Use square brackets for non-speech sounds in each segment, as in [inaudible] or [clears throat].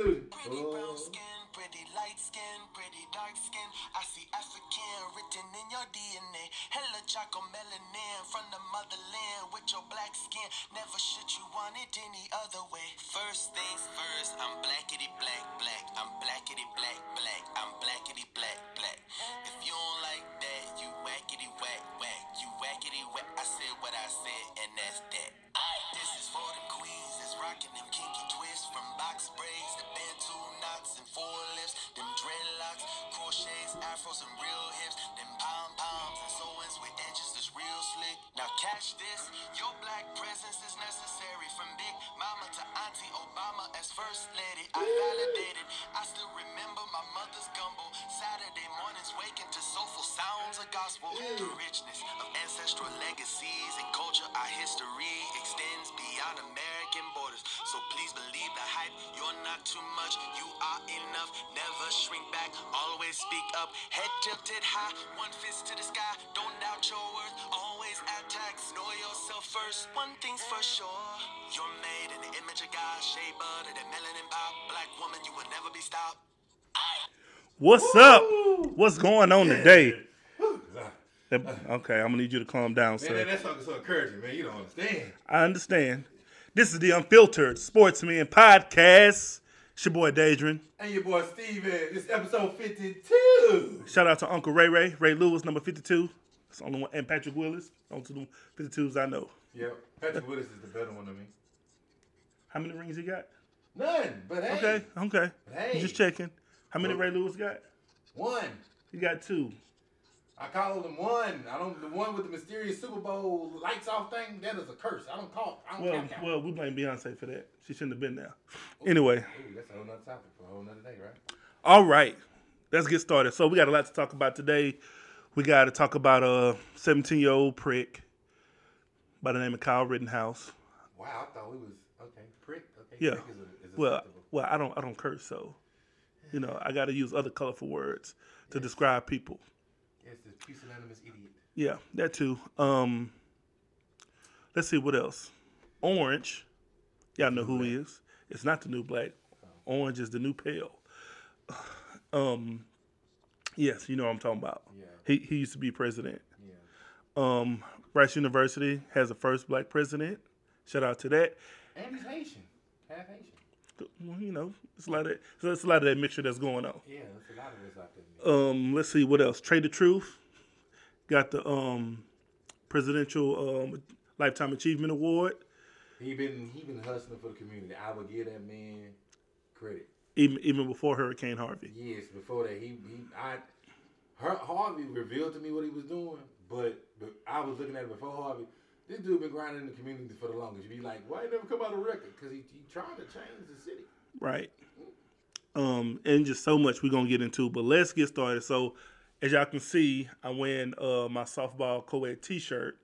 illusion. Pretty brown Oh. skin, pretty light skin, pretty dark skin. I see African written in your DNA. Hella chocolate melanin from the motherland with your black skin. Never should you want it any other way. First things first, I'm blackity black, black. I'm blackity black, black. I'm blackity black, black. If you don't like that, you whackity whack, whack. You whackity whack. I said what I said, and that's that. This rocking them kinky twists from box braids to bantu knots and four lips, them dreadlocks, crochets, afros, and real hips, them pom poms and sew-ins with edges real slick. Now catch this, your black presence is necessary from Big Mama to Auntie Obama as first lady. I validated. I still remember my mother's gumbo. Saturday mornings waking to soulful sounds of gospel. The richness of ancestral legacies and culture, our history extends beyond American borders. So please believe the hype. You're not too much. You are enough. Never shrink back. Always speak up. Head tilted high. One fist to the sky. Don't doubt your worth. Always attack. Know yourself first. One thing's for sure. You're made in the image of God. Shea butter, that melanin pop. Black woman, you will never be stopped. What's up? What's going on today? Okay, I'm gonna need you to calm down, Man, sir. that, that song is so encouraging, man. You don't understand. I understand. This is the Unfiltered Sportsman Podcast. It's your boy Dadrian. And your boy Steven. This is episode 52. Shout out to Uncle Ray Ray, Ray Lewis, number 52. That's the only one, and Patrick Willis. Those are the 52s I know. Yep. Patrick Willis is the better one to me. How many rings you got? None, but hey. Okay, okay. Hey. Just checking. How many Ray Lewis got? One. He got two. I call him one. I don't. The one with the mysterious Super Bowl lights off thing. That is a curse. I don't call. I don't Well, count that. well, we blame Beyonce for that. She shouldn't have been there. Anyway, Ooh, that's a whole nother topic for a whole nother day, right? all right, let's get started. So we got a lot to talk about today. We got to talk about a 17 year old prick by the name of Kyle Rittenhouse. Wow, I thought we was okay. Prick. Okay. Yeah. Prick is a, is Well, well, I don't, I don't curse, so you know, I got to use other colorful words to describe people. Yes, this pusillanimous idiot. Yeah, that too. Um, let's see what else. Orange, y'all know who he is. It's not the new black. Orange is the new pale. [sighs] Um, yes, you know what I'm talking about. Yeah. He he used to be president. Yeah. Um, Rice University has the first black president. Shout out to that. And he's Haitian. Half Haitian. Well, you know, it's a lot of so it's a lot of that mixture that's going on. Yeah, there's a lot of this out there. Um, let's see what else. Trae tha Truth got the um presidential um lifetime achievement award. He been he been hustling for the community. I would give that man credit. even even before Hurricane Harvey. Yes, before that, he he I Har- Harvey revealed to me what he was doing, but, but I was looking at it before Harvey. This dude been grinding in the community for the longest. You be like, why he never come out a record? Because he, he trying to change the city. Right. Um, and just so much we're gonna get into, but let's get started. So, as y'all can see, I'm wearing uh my softball co-ed T-shirt,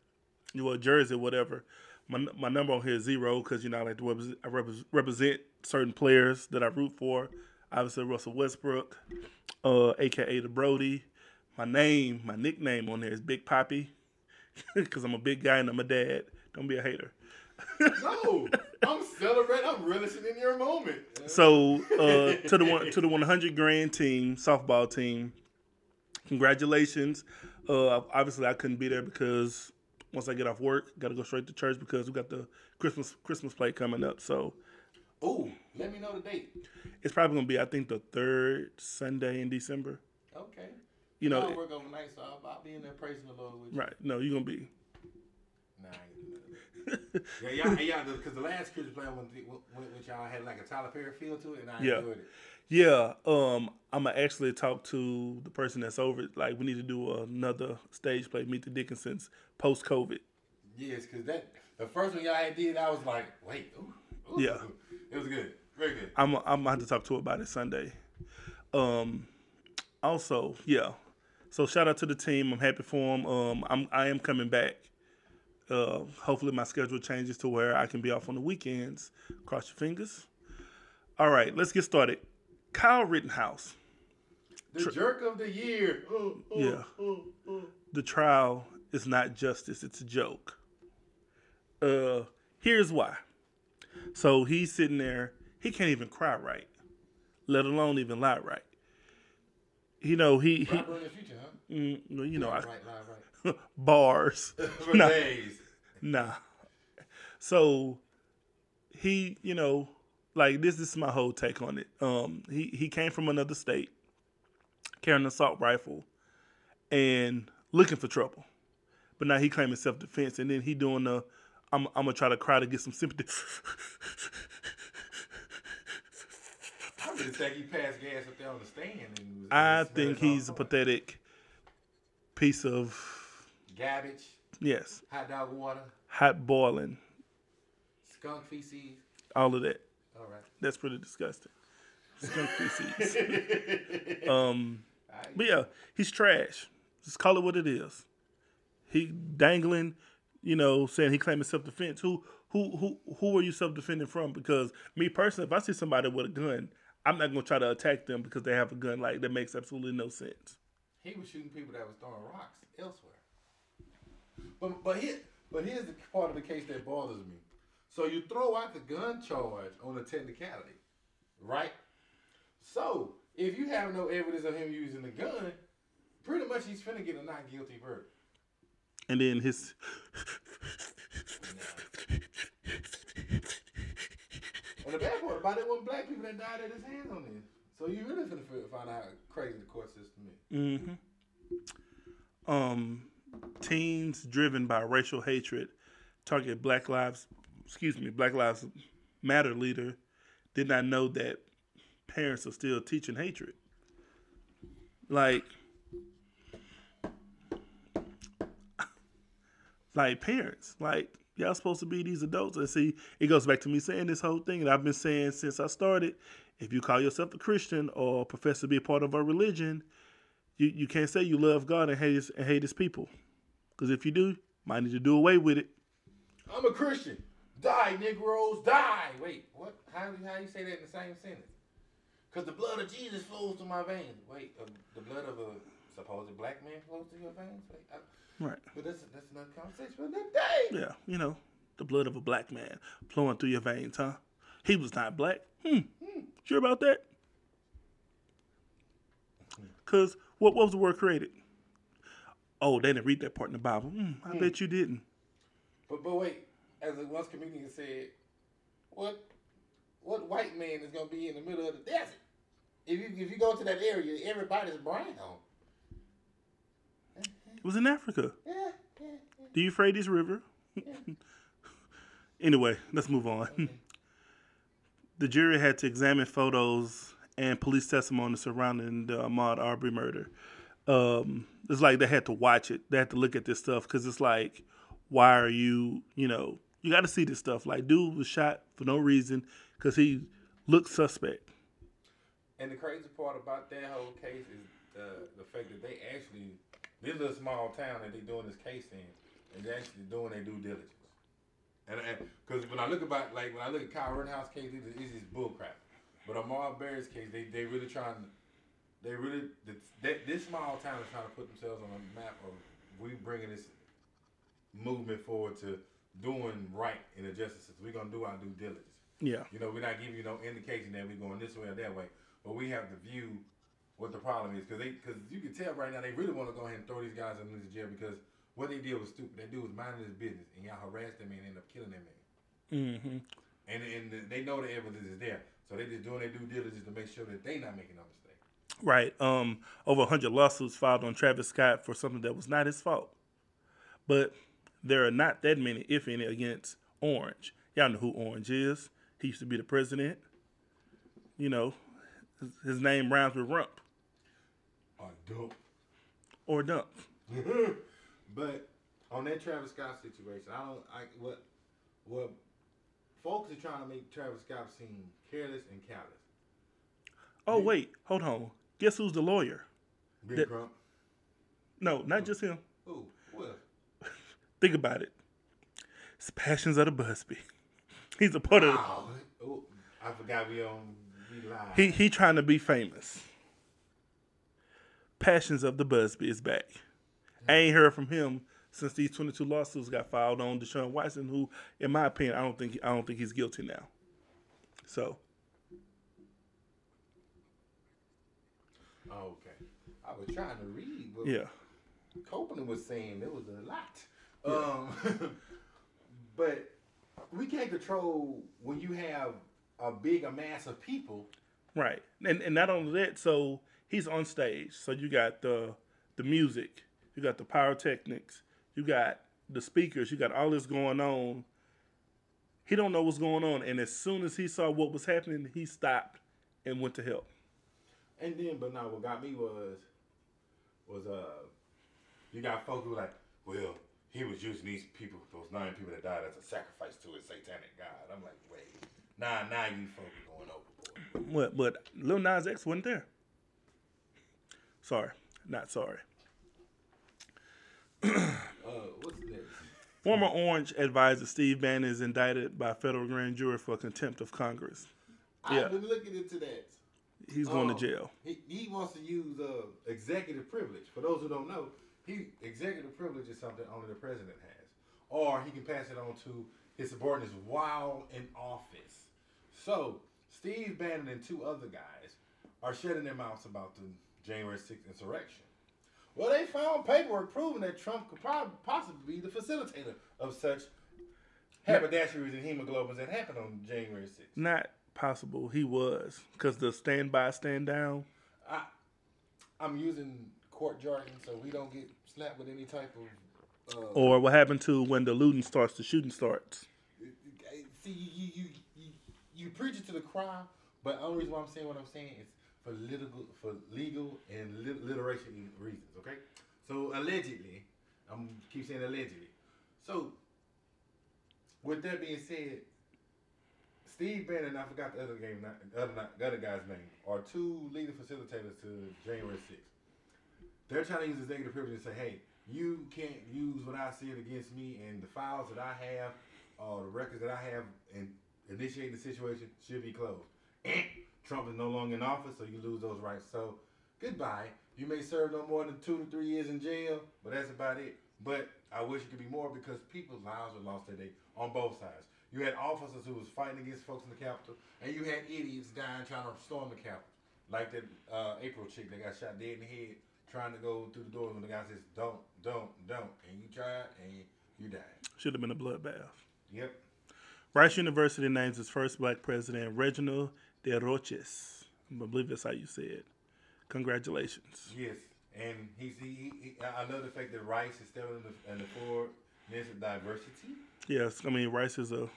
well jersey, whatever. My my number on here is zero because you know I like to represent, I repres- represent certain players that I root for. Obviously Russell Westbrook, uh, aka the Brody. My name, my nickname on there is Big Poppy [laughs] because I'm a big guy and I'm a dad. Don't be a hater. No, I'm celebrating. I'm relishing in your moment. So uh, to the one to the 100 grand team, softball team, congratulations. Uh, obviously, I couldn't be there because once I get off work, got to go straight to church because we got the Christmas Christmas play coming up. So Ooh, let me know the date. it's probably gonna be I think the third Sunday in December. Okay. You know, I work overnight, so I'll, I'll be in there praising the Lord with you. right? No, you're gonna be. Nah, I ain't gonna do that. yeah, yeah, yeah. Because the last Christmas play when, when, when y'all had like a Tyler Perry feel to it, and I Yeah. enjoyed it. Yeah, um, I'm gonna actually talk to the person that's over. it. Like, we need to do another stage play, Meet the Dickinsons, post COVID. Yes, because that the first one y'all had did, I was like, wait, ooh, ooh. Yeah. it was good, very good. I'm I'm gonna have to talk to her about it Sunday. Um, also, yeah. So shout out to the team. I'm happy for them. Um, I'm I am coming back. Uh, hopefully my schedule changes to where I can be off on the weekends. Cross your fingers. All right, let's get started. Kyle Rittenhouse. The jerk of the year. Ooh, ooh, Yeah. ooh. The trial is not justice; it's a joke. Uh, here's why. So he's sitting there. He can't even cry right. let alone even lie right. You know, he he Rapper in the future, huh? mm, you know, I, right, right, [laughs] bars. right. [laughs] For [laughs] Nah. days. Nah. So he, you know, like this, this is my whole take on it. Um, he he came from another state, carrying an assault rifle, and looking for trouble. But now he claiming self defense, and then he doing the, I'm I'm gonna try to cry to get some sympathy. I really think he passed gas up there on the stand. And was, I think he's a over. pathetic piece of Garbage, yes, hot dog water, hot boiling, skunk feces. all of that. All right. That's pretty disgusting. Skunk feces. [laughs] um, but yeah, he's trash. Just call it what it is. He dangling, you know, saying he claiming self defense. Who who who who are you self defending from? Because me personally, if I see somebody with a gun, I'm not gonna try to attack them because they have a gun. Like that makes absolutely no sense. he was shooting people that was throwing rocks elsewhere. But but here but here's the part of the case that bothers me. So you throw out the gun charge on a technicality, right? So if you have no evidence of him using the gun, pretty much he's finna get a not guilty verdict. And then his And the bad part about it wasn't black people that died at his hands on this. So you really finna fi- find out how crazy the court system is. Mm hmm Um, teens driven by racial hatred target Black Lives, excuse me, Black Lives Matter leader did not know that parents are still teaching hatred. Like, [laughs] like parents, like y'all supposed to be these adults. And see, it goes back to me saying this whole thing, and I've been saying since I started. If you call yourself a Christian or profess to be a part of a religion, you, you can't say you love God and hate his, and hate his people. Because if you do, might need to do away with it. I'm a Christian. Die, Negroes, die. Wait, what? How do how you say that in the same sentence? Because the blood of Jesus flows through my veins. Wait, uh, the blood of a supposed black man flows through your veins? Wait, Right. but that's that's another conversation for another day. Yeah, you know, the blood of a black man flowing through your veins, huh? He was not black. Hmm. Sure about that? Because what, what was the word created? Oh, they didn't read that part in the Bible. Hmm, I bet you didn't. But but wait, as a once comedian said, what what white man is gonna be in the middle of the desert? If you if you go to that area, everybody's brown. It was in Africa. Yeah, yeah, yeah. The Euphrates River. [laughs] anyway, let's move on. [laughs] the jury had to examine photos and police testimony surrounding the Ahmaud Arbery murder. Um, it's like they had to watch it. They had to look at this stuff because it's like, why are you, you know, you got to see this stuff. Like, dude was shot for no reason because he looked suspect. And the crazy part about that whole case is the the fact that they actually this little small town that they're doing this case in is actually doing their due diligence. And because when I look about like when I look at Kyle Rittenhouse case, this is just bullcrap. But Ahmaud Arbery's case, they they really trying they really th- that this small town is trying to put themselves on a map of we bringing this movement forward to doing right in the justice system. We're gonna do our due diligence. Yeah. You know, we're not giving you no indication that we're going this way or that way, but we have the view what the problem is because they because you can tell right now they really want to go ahead and throw these guys in into jail because what they did was stupid. That dude was minding his business and y'all harassed him and ended up killing that man. hmm And and they know the evidence is there, so they just doing their due diligence to make sure that they not making no mistake. Right. Um, over 100 lawsuits filed on Travis Scott for something that was not his fault. But there are not that many, if any, against Orange. Y'all know who Orange is. He used to be the president. You know, his, his name rhymes with rump Oh, dope. or dump. [laughs] but on that Travis Scott situation, I don't. I what what folks are trying to make Travis Scott seem careless and callous. Oh, wait. Hold on. Guess who's the lawyer? Big That- Crump. No, not just him. Who? What? [laughs] Think about it. It's Passions of the Buzbee. He's a part of Wow. Oh, I forgot we on we live. He he trying to be famous. Passions of the Buzbee is back. I ain't heard from him since these 22 lawsuits got filed on Deshaun Watson, who, in my opinion, I don't think I don't think he's guilty now. So Oh, okay. I was trying to read what Yeah. Copeland was saying. There was a lot. Um, [laughs] but we can't control when you have a big mass of people. Right. And and not only that, so he's on stage. So you got the the music, you got the pyrotechnics, you got the speakers, you got all this going on. He don't know what's going on, and as soon as he saw what was happening, he stopped and went to help. And then, but now what got me was, was uh, you got folks who were like, well, he was using these people, those nine people that died, as a sacrifice to his satanic god. I'm like, wait, nah, nah, you folks are going overboard. But but Lil Nas X wasn't there. Sorry, not sorry. Uh, what's next? Former Orange advisor Steve Bannon is indicted by federal grand jury for contempt of Congress. Yeah. I've been looking into that. He's going to jail. He, he wants to use uh, executive privilege. For those who don't know, he executive privilege is something only the president has, or he can pass it on to his subordinates while in office. So Steve Bannon and two other guys are shutting their mouths about the January 6th insurrection. Well, they found paperwork proving that Trump could probably possibly be the facilitator of such haberdasheries and hemoglobins that happened on January 6th. Not possible. He was because the stand by, stand down. I, I'm using court jargon so we don't get slapped with any type of. Uh, Or what happened to when the looting starts, the shooting starts. see, you, you, you, you, you preach it to the crowd, but the only reason why I'm saying what I'm saying is for legal, for legal and lit- literation reasons. Okay, so allegedly, I'm keep saying allegedly. So, with that being said, Steve Bannon, I forgot the other game, not, the other, not, the other guy's name, are two leading facilitators to January 6th. They're trying to use executive privilege and say, hey, you can't use what I said against me and the files that I have or the records that I have and initiating the situation should be closed. Trump is no longer in office, so you lose those rights. So goodbye. You may serve no more than two to three years in jail, but that's about it. But I wish it could be more because people's lives were lost today on both sides. You had officers who was fighting against folks in the Capitol, and you had idiots dying trying to storm the Capitol. Like that uh, April chick that got shot dead in the head trying to go through the doors when the guy says, don't, don't, don't. And you tried, and you died. Should have been a bloodbath. Yep. Rice University names its first black president, Reginald DesRoches. I believe that's how you say it. Congratulations. Yes, and he's he, he, I love the fact that Rice is still in the in the four minutes of diversity. Yes, I mean Rice is a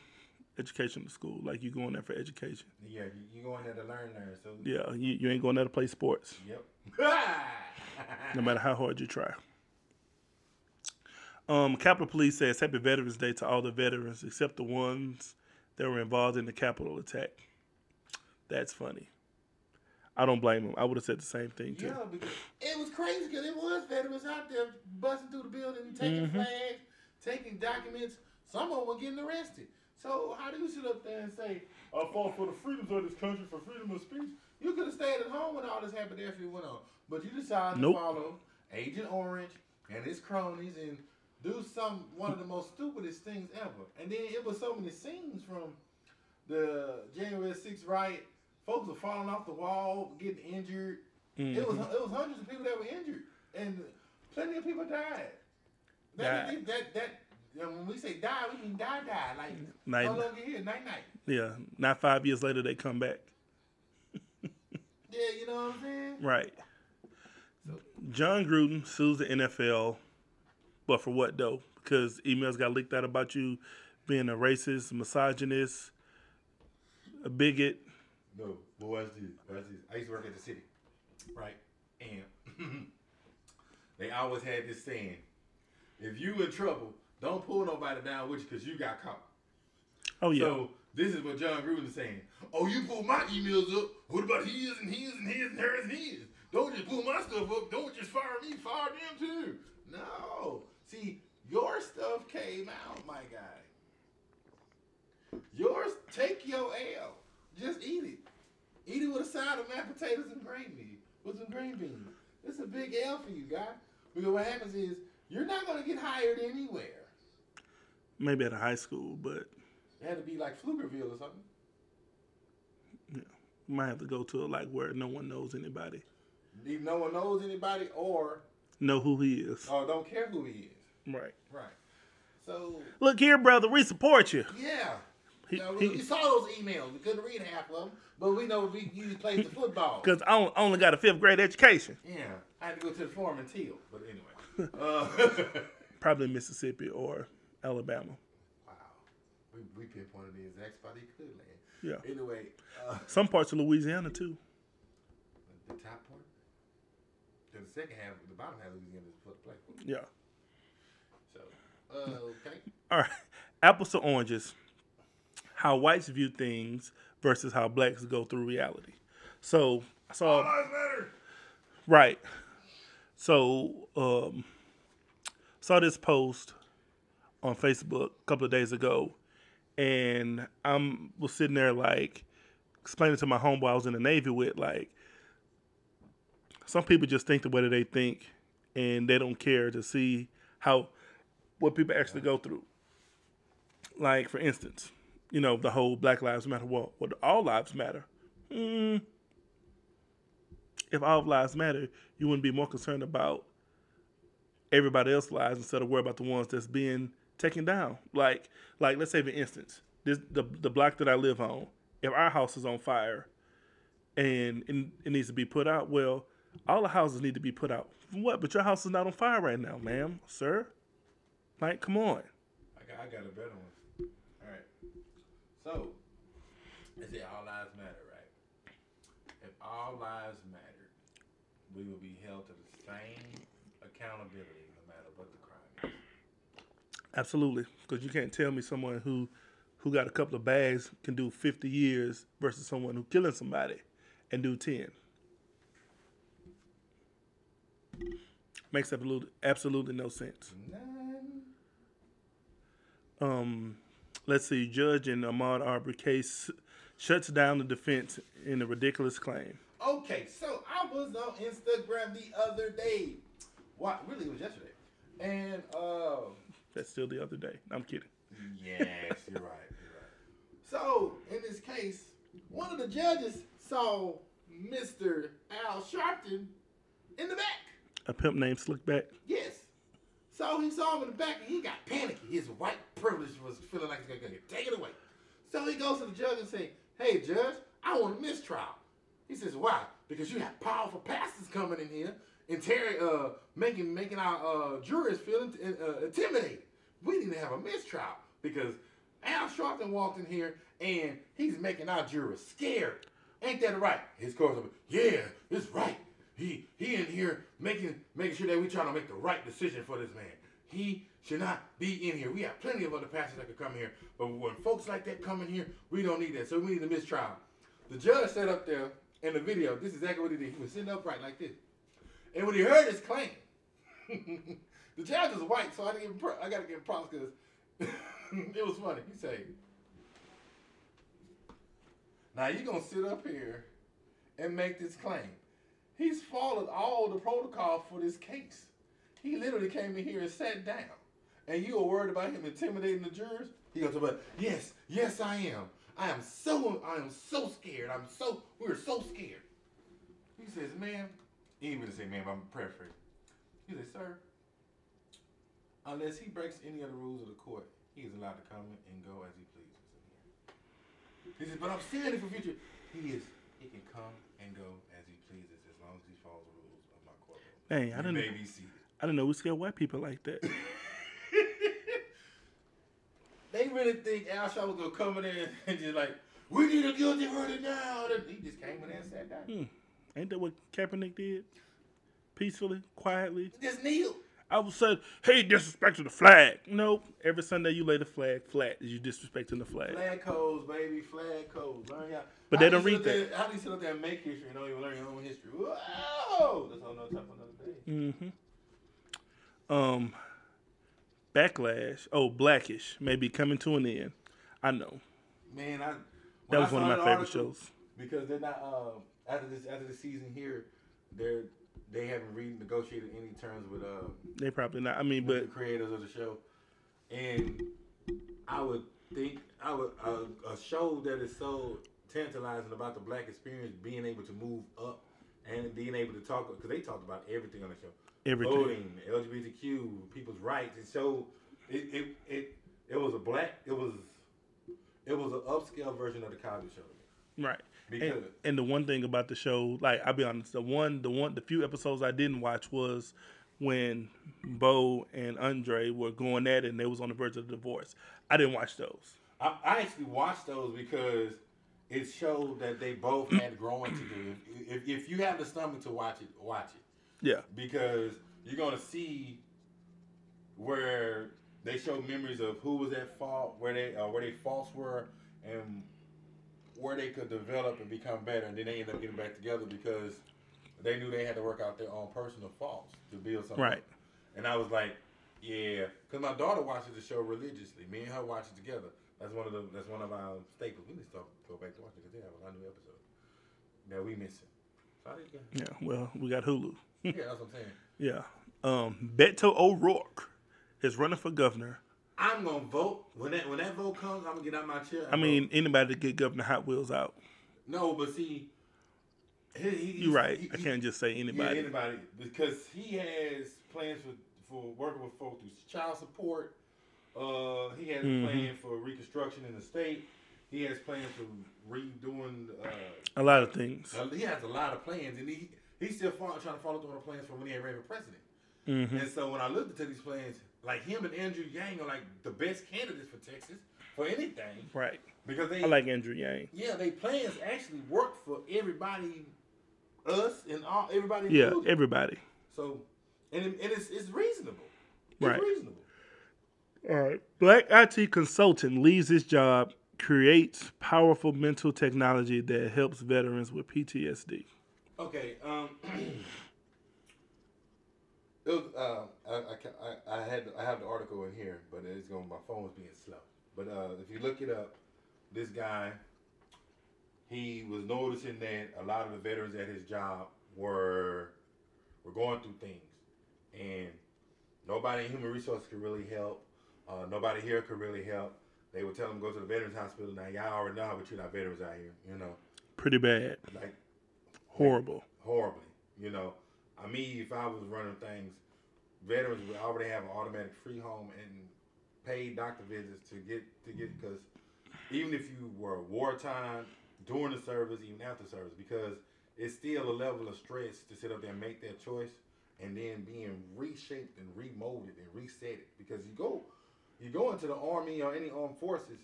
educational school. Like you're going there for education. Yeah, you, you going there to learn there. So Yeah, you, you ain't going there to play sports, Yep. [laughs] no matter how hard you try. Um, Capitol Police says Happy Veterans Day to all the veterans except the ones that were involved in the Capitol attack. That's funny. I don't blame them. I would have said the same thing too. yeah, because it was crazy because it was veterans out there busting through the building, taking Mm-hmm. flags, taking documents. Some of them were getting arrested. So how do you sit up there and say, "I fought for the freedoms of this country, for freedom of speech"? You could have stayed at home when all this haberdashery went on, but you decided Nope. to follow Agent Orange and his cronies and do some one of the most stupidest things ever. And then it was so many scenes from the January 6th riot. Folks were falling off the wall, getting injured. It was mm-hmm. it was hundreds of people that were injured, and plenty of people died. That that that, you when we say die, we mean die die like Night- no longer here, night night. Yeah, not five years later they come back. [laughs] Yeah, you know what I'm saying. Right. Jon Gruden sues the NFL, but for what though? Because emails got leaked out about you being a racist, misogynist, a bigot. No, but watch this. Watch this. I used to work at the city, right? And [clears throat] they always had this saying: if you in trouble, don't pull nobody down with you because you got caught. Oh yeah, So this is what Jon Gruden is saying. Oh, you pull my emails up. What about his and his and his and hers and his? Don't just pull my stuff up. Don't just fire me. Fire them too. No. See, your stuff came out, my guy. Yours, take your L. Just eat it. Eat it with a side of mashed potatoes and gravy with some green beans. It's a big L for you, guy. Because what happens is you're not gonna get hired anywhere. maybe at a high school, but It had to be like Pflugerville or something. you might have to go to a, like where no one knows anybody. either no one knows anybody or Know who he is. or don't care who he is. Right. Right. So Look here, brother. We support you. yeah. He- Now, we, he- we saw those emails. We couldn't read half of them, but we know we you played the football. [laughs] Because I only got a fifth grade education. Yeah, I had to go to the forum in Teal, but anyway. [laughs] Uh, [laughs] Probably Mississippi or Alabama. wow, we, we pinpointed the exact spot he could land. Yeah. Anyway, uh, Some parts of Louisiana too. the top part, then the second half, the bottom half of Louisiana is for the play. Yeah. So, uh, okay. All right. Apples to oranges. How whites view things versus how blacks go through reality. So I saw right. So um saw this post on Facebook a couple of days ago and I'm was sitting there like explaining to my homeboy I was in the Navy with like some people just think the way that they think and they don't care to see how what people actually go through. Like for instance, you know, the whole Black Lives Matter well, well all lives matter. Mm, if all lives matter, you wouldn't be more concerned about everybody else's lives instead of worry about the ones that's being taken down. Like, like let's say for instance, this the the block that I live on. If our house is on fire, and it, needs to be put out, well, all the houses need to be put out. What? But your house is not on fire right now, ma'am, sir. Like, come on. I got, I got a better one. So, I say all lives matter, right? If all lives mattered, we will be held to the same accountability no matter what the crime is. Absolutely, because you can't tell me someone who who got a couple of bags can do 50 years versus someone who killing somebody and do 10. Makes absolutely absolutely no sense. None. Um, let's see, judge in Ahmaud Arbery case shuts down the defense in a ridiculous claim. Okay, so I was on Instagram the other day. What? Really, it was yesterday. And, uh, That's still the other day. I'm kidding. Yes, [laughs] you're right. You're right. So in this case, one of the judges saw Mr. Al Sharpton in the back. A pimp named Slickback. Yes. So he saw him in the back and he got panicky. His white privilege was feeling like he's gonna get taken away. So he goes to the judge and say, "Hey, judge, I want a mistrial." He says, "Why? Because you have powerful pastors coming in here and Terry, uh, making making our uh, jurors feel int- uh, intimidated. We need to have a mistrial because Al Sharpton walked in here and he's making our jurors scared. Ain't that right?" His will "Yeah, it's right. He he in here making making sure that we trying to make the right decision for this man. He should not be in here. We have plenty of other pastors that could come here, but when folks like that come in here, we don't need that. So we need a mistrial. The judge sat up there in the video. This is exactly what he did. He was sitting upright like this, and when he heard his claim, [laughs] the judge is white, so I didn't give I got to give props because [laughs] it was funny. He said, "Now you're gonna sit up here and make this claim." He's followed all the protocol for this case. He literally came in here and sat down. And you are worried about him intimidating the jurors? He goes, but yes, yes I am. I am so I am so scared. I'm so we're so scared. He says, ma'am, he didn't really say ma'am, I'm paraphrasing. He says, sir, unless he breaks any of the rules of the court, he is allowed to come and go as he pleases in here. He says, but I'm saying it for future. He is he can come and go as he pleases as long as he follows the rules of my courtroom. Dang, I You didn't may be seated. I didn't know we scare white people like that. [laughs] They really think Al Shaw was gonna come in there and just like, we need a guilty verdict now. He just came in there and sat down. Hmm. Ain't that what Kaepernick did? Peacefully, quietly. Just kneel. I was said, hey, disrespecting the flag. Nope. Every Sunday you lay the flag flat. You disrespecting the flag. Flag codes, baby, flag codes. Learn y'all. But How they do don't read that. there- How do you sit up there and make history and don't even learn your own history? Whoa! That's another top of another day. Mm-hmm. Um, backlash. Oh, blackish may be coming to an end. I know. Man, I. That was I one of my favorite shows. because they're not uh, after this after the season here, they're they haven't renegotiated any terms with uh They probably not. I mean, but the creators of the show, and I would think I would a, a show that is so tantalizing about the black experience being able to move up and being able to talk because they talked about everything on the show, Everything. voting, LGBTQ, people's rights. It showed it it it, it was a black it was it was an upscale version of the Cosby Show. Right. Because And, and the one thing about the show, like I'll be honest, the one, the one, the few episodes I didn't watch was when Bow and Andre were going at it, and they was on the verge of divorce. I didn't watch those. I, I actually watched those because it showed that they both had growing to do. If, if you have the stomach to watch it, watch it. Yeah. because you're gonna see where they show memories of who was at fault, where they uh, where they faults were, and where they could develop and become better, and then they end up getting back together because they knew they had to work out their own personal faults to build something. Right. And I was like, yeah, because my daughter watches the show religiously. Me and her watch it together. That's one of the that's one of our staples. We need to go back to watching because they have a lot of new episodes that we missing. So there. Yeah. Well, we got Hulu. Yeah, that's what I'm saying. Yeah. Um, Beto O'Rourke is running for governor. I'm gonna vote when that when that vote comes. I'm gonna get out my chair. I mean, vote. anybody to get Governor Hot Wheels out. no, but see, he, he, You're right. he- I can't just say Yeah, anybody. anybody because he has plans for for working with folks through child support. Uh, he has Mhm. a plan for reconstruction in the state. He has plans for redoing. Uh, A lot of things. uh, he has a lot of plans, and he he's still follow, trying to follow through on the plans from when he had ran for president. hmm And so when I looked into these plans, like him and Andrew Yang are like the best candidates for Texas for anything Right. because they I like Andrew Yang. yeah they plans actually work for everybody, us and all everybody. Yeah, included. everybody. so and, it, and it's it's reasonable. It's Right. reasonable. All right. Black IT consultant leaves his job, creates powerful mental technology that helps veterans with PTSD. Okay. Um. [clears throat] it was, uh, I, I, I, I had I have the article in here, but it's going my phone was being slow. But uh, if you look it up, this guy, he was noticing that a lot of the veterans at his job were were going through things, and nobody in human resources could really help. Uh, nobody here could really help. They would tell him go to the veterans hospital. Now y'all already know how we treat our veterans out here. You know, Pretty bad. like Horrible. horribly. You know, I mean, if I was running things, veterans would already have an automatic free home and paid doctor visits to get to get because even if you were wartime during the service, even after service, because it's still a level of stress to sit up there and make that choice and then being reshaped and remolded and reset it because you go you go into the army or any armed forces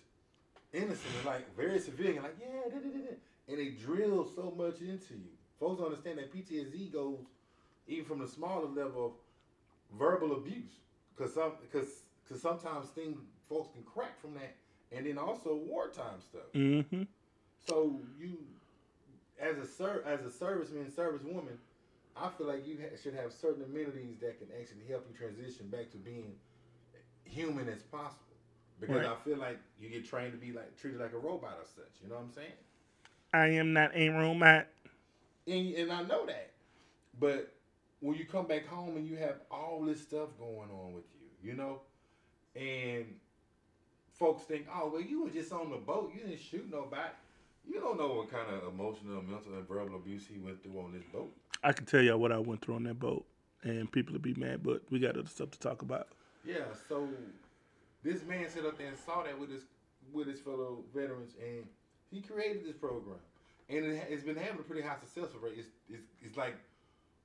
innocent and like very civilian like yeah da, da, da, and they drill so much into you folks don't understand that ptsd goes even from the smaller level of verbal abuse because some because because sometimes things folks can crack from that and then also wartime stuff Mm-hmm. so you, as a ser- as a serviceman, servicewoman, I feel like you ha- should have certain amenities that can actually help you transition back to being human as possible. Because Right. I feel like you get trained to be like treated like a robot or such. You know what I'm saying? I am not a robot. And, and I know that. But when you come back home and you have all this stuff going on with you, you know, and folks think, oh, well, you were just on the boat. You didn't shoot nobody. You don't know what kind of emotional, mental, and verbal abuse he went through on this boat. I can tell y'all what I went through on that boat, and people will be mad, but we got other stuff to talk about. Yeah, so this man sat up there and saw that with his with his fellow veterans, and he created this program, and it, it's been having a pretty high success rate. It's, it's, it's like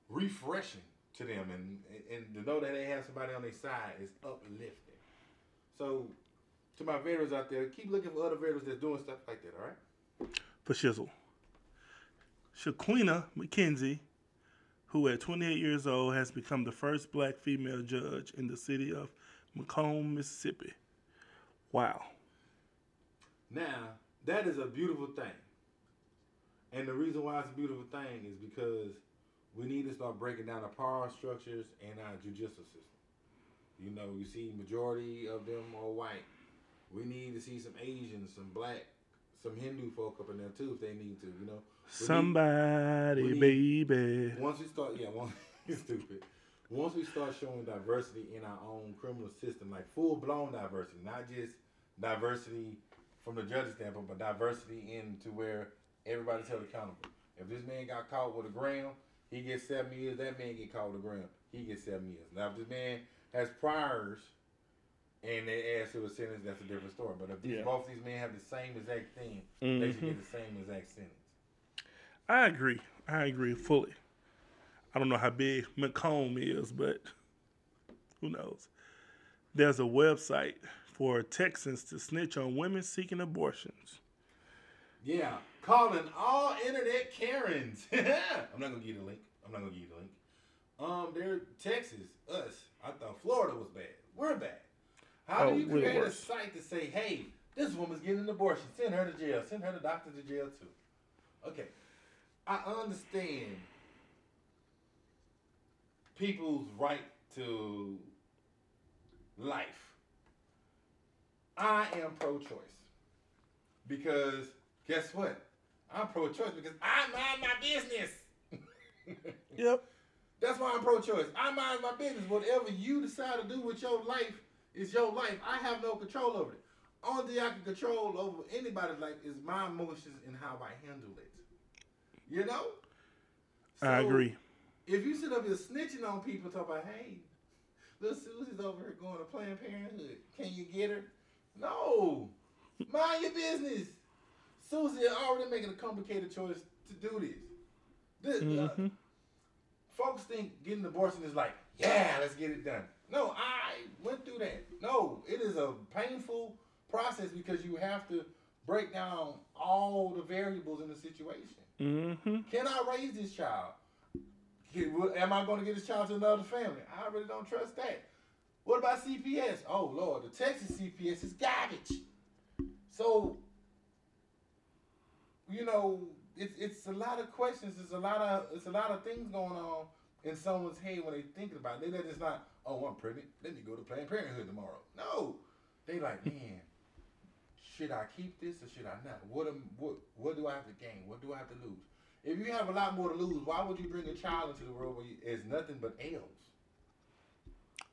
refreshing to them, and and to know that they have somebody on their side is uplifting. So, to my veterans out there, keep looking for other veterans that's doing stuff like that. All right. For shizzle. Shaquina McKenzie, who at 28 years old has become the first black female judge in the city of McComb, Mississippi. Wow. Now, that is a beautiful thing. And the reason why it's a beautiful thing is because we need to start breaking down our power structures and our judicial system. You know, you see majority of them are white. We need to see some Asians, some black, some Hindu folk up in there too if they need to, you know. We need- Somebody, baby. once we start, yeah, [laughs] once stupid. Once we start showing diversity in our own criminal system, like full blown diversity, not just diversity from the judge's standpoint, but diversity into where everybody's held accountable. If this man got caught with a gram, He gets seven years. That man get caught with a gram, He gets seven years. Now, if this man has priors and they ask to a sentence, that's a different story. But if these, Yeah. both these men have the same exact thing, they should get mm-hmm. the same exact sentence. I agree. I agree fully. I don't know how big McComb is, but who knows? There's a website for Texans to snitch on women seeking abortions. Yeah, calling all internet Karens. [laughs] I'm not gonna give you the link. I'm not gonna give you the link. Um, they're Texas, us. I thought Florida was bad. We're bad. How Oh, do you create a site to say, hey, this woman's getting an abortion. Send her to jail. Send her to doctor to jail too. Okay. I understand people's right to life. I am pro choice. Because guess what? I'm pro choice because I mind my business. [laughs] Yep. That's why I'm pro choice. I mind my business. Whatever you decide to do with your life is your life. I have no control over it. Only thing I can control over anybody's life is my emotions and how I handle it. You know? I agree. If you sit up here snitching on people, talk about, hey, little Susie's over here going to Planned Parenthood. Can you get her? No. Mind your business. Susie already making a complicated choice to do this. This, uh, hmm folks think getting an abortion is like, yeah, let's get it done. No, I went through that. No, it is a painful process because you have to break down all the variables in the situation. hmm Can I raise this child? Am I going to get this child to another family? I really don't trust that. What about CPS? Oh Lord, the Texas CPS is garbage. So, you know, it's it's a lot of questions. It's a lot of it's a lot of things going on in someone's head when they thinking about it. They're just not, oh, I'm pregnant. Let me go to Planned Parenthood tomorrow. No, they like, [laughs] man, should I keep this or should I not? What am, what what do I have to gain? What do I have to lose? If you have a lot more to lose, why would you bring a child into the world where you, it's nothing but L's?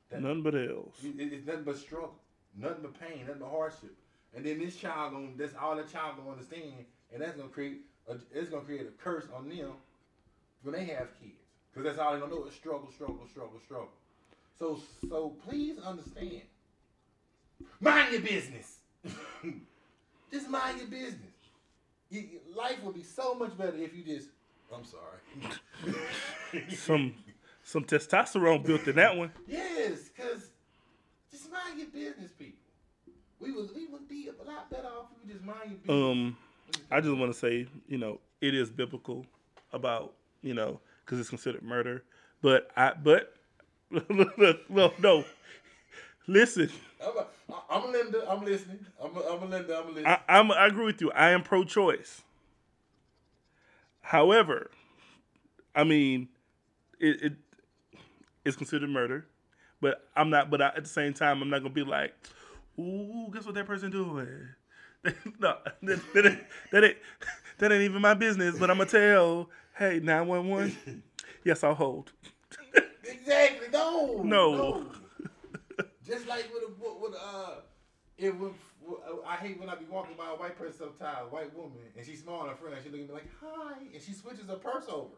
That- None but L's. it- It's nothing but struggle, nothing but pain, nothing but hardship. And then this child gonna that's all the child gonna understand, and that's gonna create a, it's gonna create a curse on them when they have kids, because that's all they gonna know is struggle, struggle, struggle, struggle. So so please understand, mind your business. [laughs] just mind your business. You, you- life would be so much better if you just. I'm sorry. [laughs] Some some testosterone built in that one. Yes, cause just mind your business, people. We would we would be a lot better off if we just mind your business. Um, I just want to say, you know, it is biblical about, you know, because it's considered murder. But I, but [laughs] look, no, no. Listen, I'm, a, I'm Linda. I'm listening. I'm a, I'm a Linda. I'm listening. I, I'm, I agree with you. I am pro-choice. However, I mean, it, it it's considered murder, but I'm not. But I, at the same time, I'm not gonna be like, "Ooh, guess what that person doing?" [laughs] no, that, that, ain't, that ain't that ain't even my business. But I'm gonna tell, "Hey, nine one one, yes, I'll hold." exactly. No. No. Just like with a with uh, it would. I hate when I be walking by a white person sometimes, a white woman, and she's small and friend, and she look at me like, "Hi," and she switches her purse over.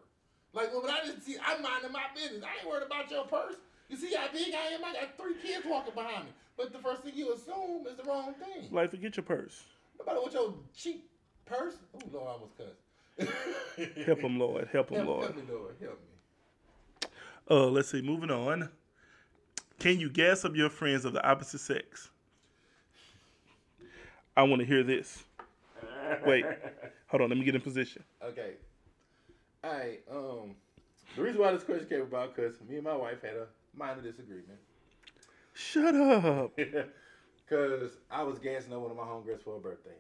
Like, well, when I just see, I'm minding my business. I ain't worried about your purse. You see how big I am? I got three kids walking behind me. But the first thing you assume is the wrong thing. Like, forget your purse. Nobody with your cheap purse. Oh Lord, I almost cussed. [laughs] Help him, Lord. Help him, help, Lord. help me, Lord. Help me. Uh, let's see. Moving on. Can you gas up your friends of the opposite sex? I want to hear this. Wait, hold on. Let me get in position. Okay. All right. Um, the reason why this question came about because me and my wife had a minor disagreement. Shut up. [laughs] Because I was gassing up one of my homegirls for her birthday.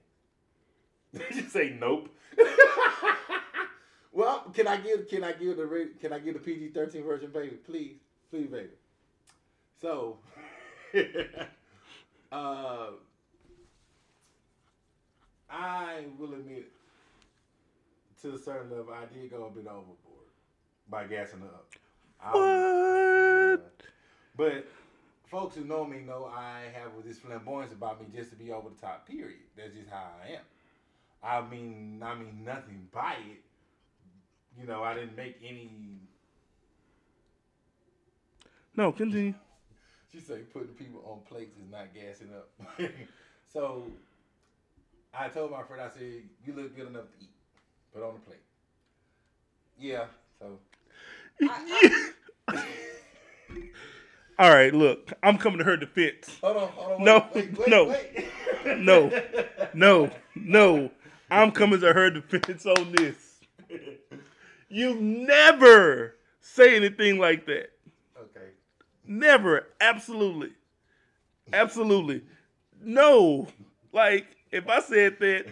[laughs] Did you say nope? [laughs] well, can I give can I give the can I give the PG thirteen version, baby? Please, please, baby. So, uh, I will admit to a certain level, I did go a bit overboard by gassing up. I- What? but folks who know me know I have this flamboyance about me just to be over the top. Period. That's just how I am. I mean, I mean nothing by it, you know, I didn't make any. No, continue. She said putting people on plates is not gassing up. [laughs] so I told my friend, I said, "You look good enough to eat. Put on the plate." Yeah. So [laughs] All right, look, I'm coming to her defense. hold on, hold on. No, wait, wait, no. wait. No, no, no. I'm [laughs] coming to her defense on this. You never say anything like that. okay. Never. Absolutely. Absolutely. No. Like, if I said that,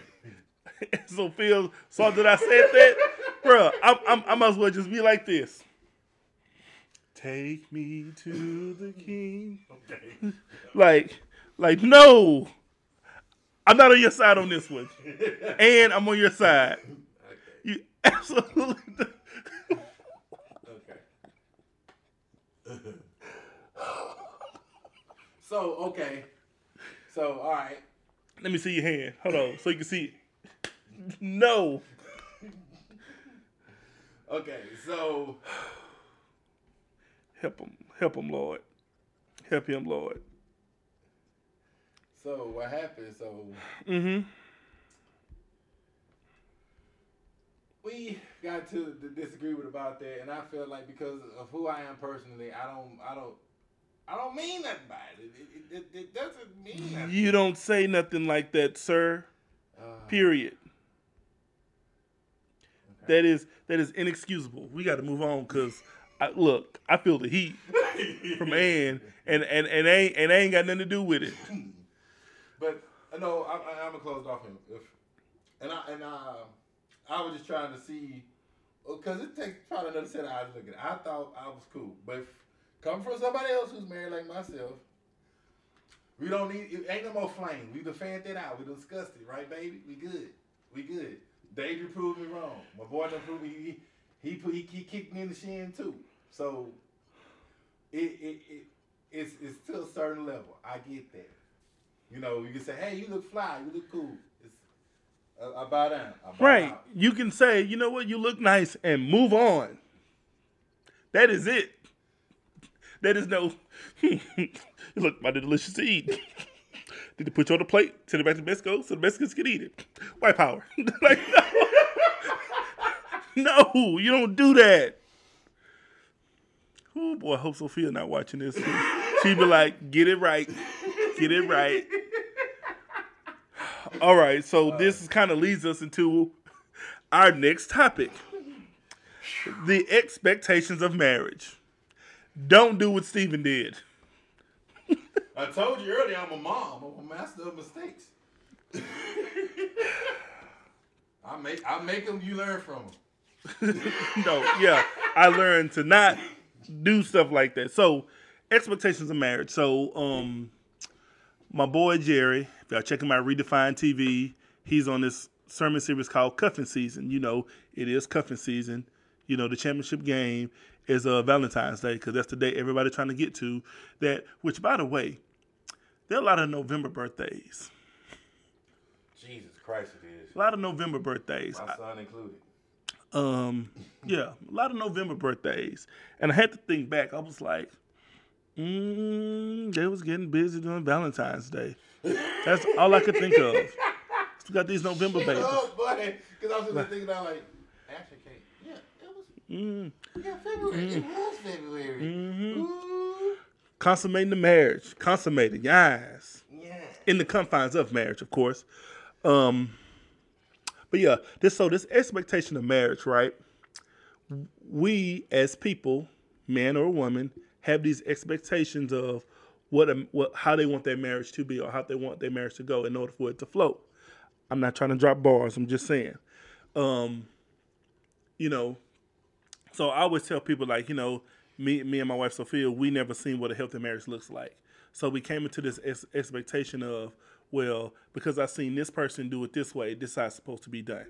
[laughs] Sophia saw that I said that, bruh, I'm, I'm, I might as well just be like this. Take me to the [laughs] king. Okay. Like, like, no. I'm not on your side on this one. [laughs] And I'm on your side. Okay. You [laughs] absolutely Okay. so okay. So all right. Let me see your hand. Hold on, so you can see it. No. Okay. So Help him. Help him, Lord. Help him, Lord. so what happened? So Mm-hmm. we got to the disagreement about that, and I feel like because of who I am personally, I don't, I don't, I don't mean nothing by it. It, it, it, doesn't mean nothing. You don't say nothing like that, sir. Uh, Period. That is that is inexcusable. We got to move on because I, look, I feel the heat from [laughs] Ann, and and and ain't and ain't got nothing to do with it. [clears throat] But uh, no, I, I, I'm gonna close off him. If, and I and uh, I was just trying to see, because it takes probably another set of eyes looking. I thought I was cool, but coming from somebody else who's married like myself, we don't need. It ain't no more flame. We fanned it out. We discussed it, right, baby? We good. We good. David proved me wrong. My boy done proved me. He he put he, he kicked me in the shin too. So it it, it it's it's to a certain level. I get that. You know, you can say, "Hey, you look fly. You look cool." It's, I, I bow down. I bow Right. out. You can say, you know what, you look nice and move on. That is it. That is no, [laughs] you look mighty delicious to eat. Did they put you on the plate? Send it back to Mexico so the Mexicans can eat it. White power. [laughs] like, no. [laughs] no, you don't do that. Oh boy, I hope Sophia not watching this. She'd be like, get it right. Get it right. All right, so this kind of leads us into our next topic the expectations of marriage. Don't do what Stephen did. I told you earlier, I'm a mom. I'm a master of mistakes. I make I make them. You learn from them. [laughs] no, yeah, I learned to not do stuff like that. So, expectations of marriage. So, um, my boy Jerry, if y'all checking my Redefined TV, he's on this sermon series called Cuffing Season. You know, it is cuffing season. You know, the championship game is uh, Valentine's Day because that's the day everybody trying to get to. That, which by the way, there are a lot of November birthdays. Jesus Christ, it is. A lot of November birthdays. My son included. Um, yeah, a lot of November birthdays, and I had to think back. I was like, mm, they was getting busy doing Valentine's Day. That's all I could think of. We got these November [laughs] babies. Oh boy, because I was just thinking about like, actually, Kate, yeah, it was Mm, yeah February. It was February. hmm Ooh, Consummating the marriage, consummating, yes, yeah. in the confines of marriage, of course. Um, but yeah, this so this expectation of marriage, right? We as people, man or woman, have these expectations of what, what how they want their marriage to be or how they want their marriage to go in order for it to float. I'm not trying to drop bars. I'm just saying. Um, you know, so I always tell people like, you know, me, me and my wife Sophia, we never seen what a healthy marriage looks like. So we came into this ex- expectation of, well, because I've seen this person do it this way, this is supposed to be done.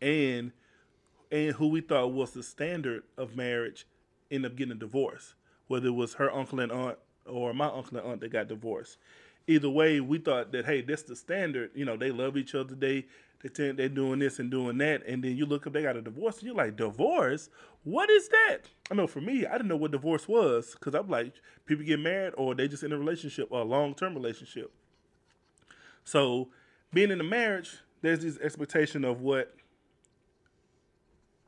And and who we thought was the standard of marriage ended up getting a divorce, whether it was her uncle and aunt or my uncle and aunt that got divorced. Either way, we thought that hey, that's the standard. You know, they love each other. They they tell they're doing this and doing that, and then you look up, they got a divorce, and you're like, divorce? What is that? I know for me, I didn't know what divorce was because I'm like, people get married or they just in a relationship or a long term relationship. So, being in a marriage, there's this expectation of what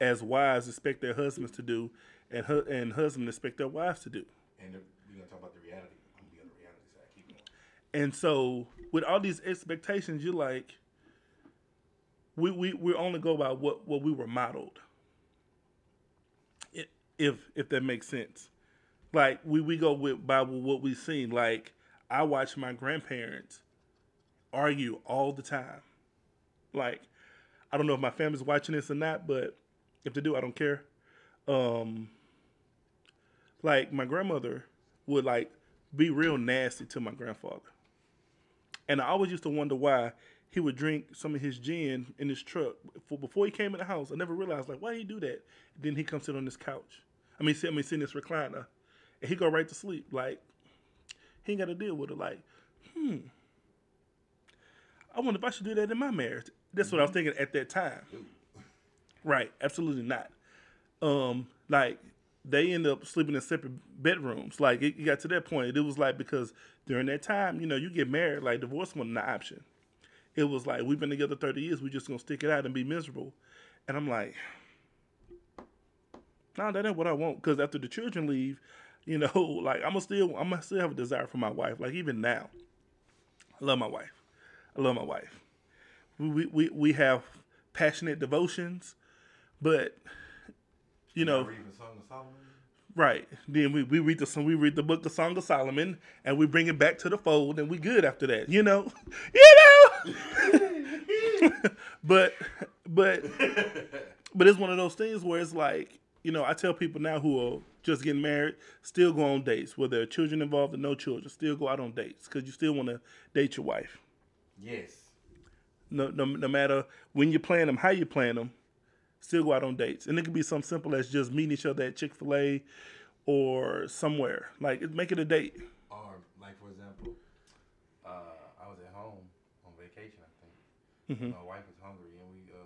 as wives expect their husbands to do, and hu- and husbands expect their wives to do. And we're gonna talk about the reality. I'm gonna be on the reality side. Keep going. And so, with all these expectations, you're like, we we we only go by what what we were modeled. If if that makes sense, like we we go with by what we've seen. Like I watch my grandparents argue all the time. Like I don't know if my family's watching this or not, but if they do, I don't care. Um, like my grandmother would like be real nasty to my grandfather. And I always used to wonder why he would drink some of his gin in his truck for, before he came in the house. I never realized like why he do that. then he come sit on this couch. I mean, sit, I mean, sit in this recliner, and he go right to sleep. Like he ain't got to deal with it. Like, hmm, I wonder if I should do that in my marriage. That's what I was thinking at that time. Right, absolutely not. Um, like they end up sleeping in separate bedrooms. Like it, it got to that point. It was like because during that time, you know, you get married, like divorce wasn't an option. It was like we've been together thirty years. We're just gonna stick it out and be miserable. And I'm like, no, that ain't what I want. Because after the children leave, you know, [laughs] like I'm gonna still, I'm gonna still have a desire for my wife. Like even now, I love my wife. I love my wife. We we we, have passionate devotions, but you know. Reading the Song of Solomon. Right. Then we, we read the song we read the book of Song of Solomon and we bring it back to the fold and we good after that, you know? [laughs] You know [laughs] But but [laughs] but it's one of those things where it's like, you know, I tell people now who are just getting married, still go on dates, whether there are children involved or no children, still go out on dates because you still want to date your wife. Yes. No, no, no matter when you plan them, how you plan them, still go out on dates. And it could be something simple as just meeting each other at Chick fil A or somewhere. Like, make it a date. Or like for example, uh, I was at home on vacation. I think Mm-hmm. my wife was hungry and we uh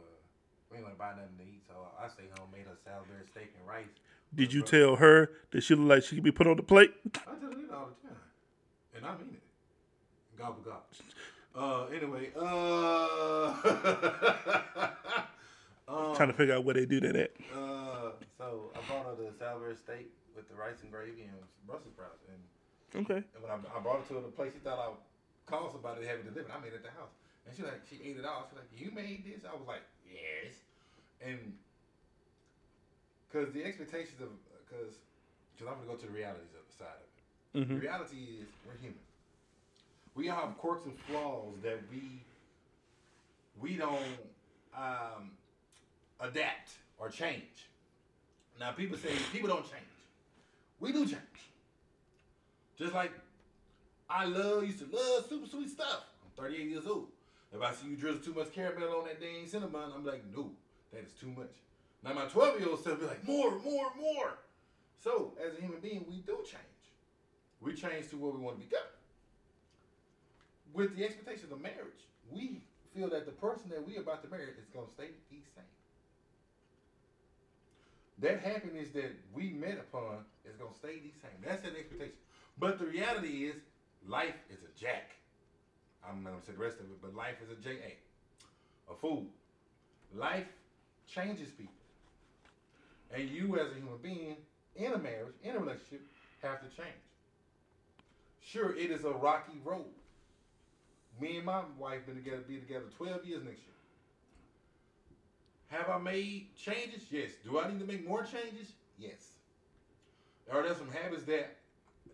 we ain't gonna buy nothing to eat, so I stayed home, made her Salisbury steak and rice. Did you tell her that she looked like she could be put on the plate? I tell her that all the time, and I mean it. Gobble gobble. Uh, anyway, uh, [laughs] um, Trying to figure out where they do that at. uh, so I brought her the Salisbury steak with the rice and gravy and Brussels sprouts, and Okay. And when I, I brought it to the place, she thought I would call somebody to have it delivered. I made it at the house. And she like, she ate it all. She's like, you made this? I was like, yes. And because the expectations of, because because I'm to go to the realities of the side of it. Mm-hmm. The reality is we're human. We all have quirks and flaws that we we don't um, adapt or change. Now people say people don't change. We do change. Just like I love used to love super sweet stuff. I'm 38 years old. If I see you drizzle too much caramel on that dang cinnamon, I'm like, no, that is too much. Now my 12 year old self be like, more, more, more. So as a human being, we do change. We change to where we want to become. With the expectations of marriage, we feel that the person that we are about to marry is going to stay the same. That happiness that we met upon is going to stay the same. That's an expectation. But the reality is, life is a jack. I'm not going to say the rest of it, but life is a J-A. A fool. Life changes people. And you as a human being, in a marriage, in a relationship, have to change. Sure, it is a rocky road. Me and my wife been together, be together 12 years next year. Have I made changes? Yes. Do I need to make more changes? Yes. Are there some habits that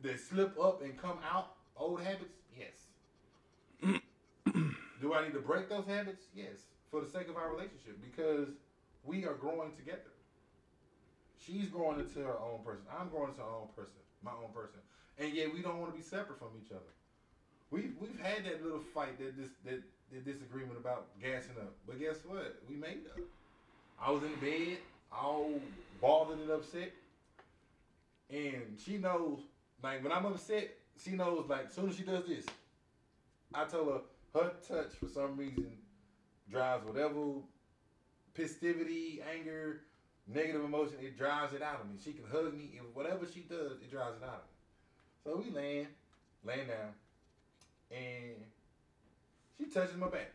that slip up and come out? Old habits? Yes. [clears throat] Do I need to break those habits? Yes. For the sake of our relationship, because we are growing together. She's growing into her own person. I'm growing into our own person, my own person, and yet we don't want to be separate from each other. We we've had that little fight, that this that, that disagreement about gassing up, but guess what? We made up. I was in bed, all bothered and upset, and she knows. Like when I'm upset, she knows. Like as soon as she does this, I tell her her touch for some reason drives whatever festivity, anger, negative emotion, it drives it out of me. She can hug me, and whatever she does, it drives it out of me. So we laying, laying down, and she touches my back.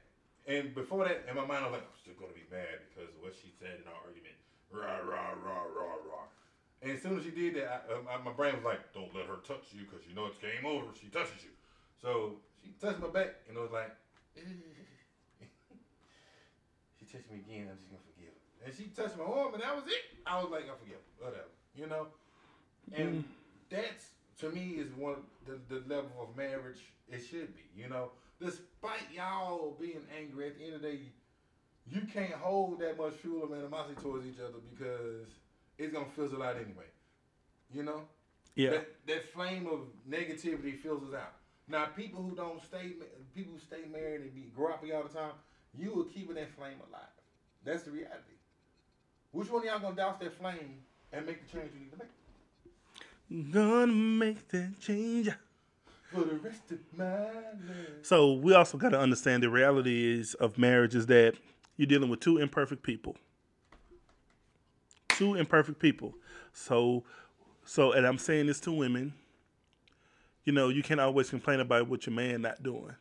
And before that, in my mind, I was like, I'm still gonna be mad because of what she said in our argument. Rah rah rah rah rah. And as soon as she did that, I, uh, my brain was like, "Don't let her touch you because you know it's game over she touches you." So she touched my back, and I was like, [laughs] "She touched me again. I'm just gonna forgive her." And she touched my arm, and that was it. I was like, "I forgive her, whatever," you know. And that's to me is one the, the level of marriage it should be, you know. Despite y'all being angry, at the end of the day, you can't hold that much fuel of animosity towards each other because it's gonna fizzle out anyway. You know? Yeah. That, that flame of negativity fizzles out. Now, people who don't stay, people who stay married and be grumpy all the time, you are keeping that flame alive. That's the reality. Which one of y'all gonna douse that flame and make the change you need to make Gonna make that change. for the rest of my life? So we also got to understand the reality is of marriage is that you're dealing with two imperfect people. Two imperfect people. So so and I'm saying this to women, you know, you can't always complain about what your man not doing.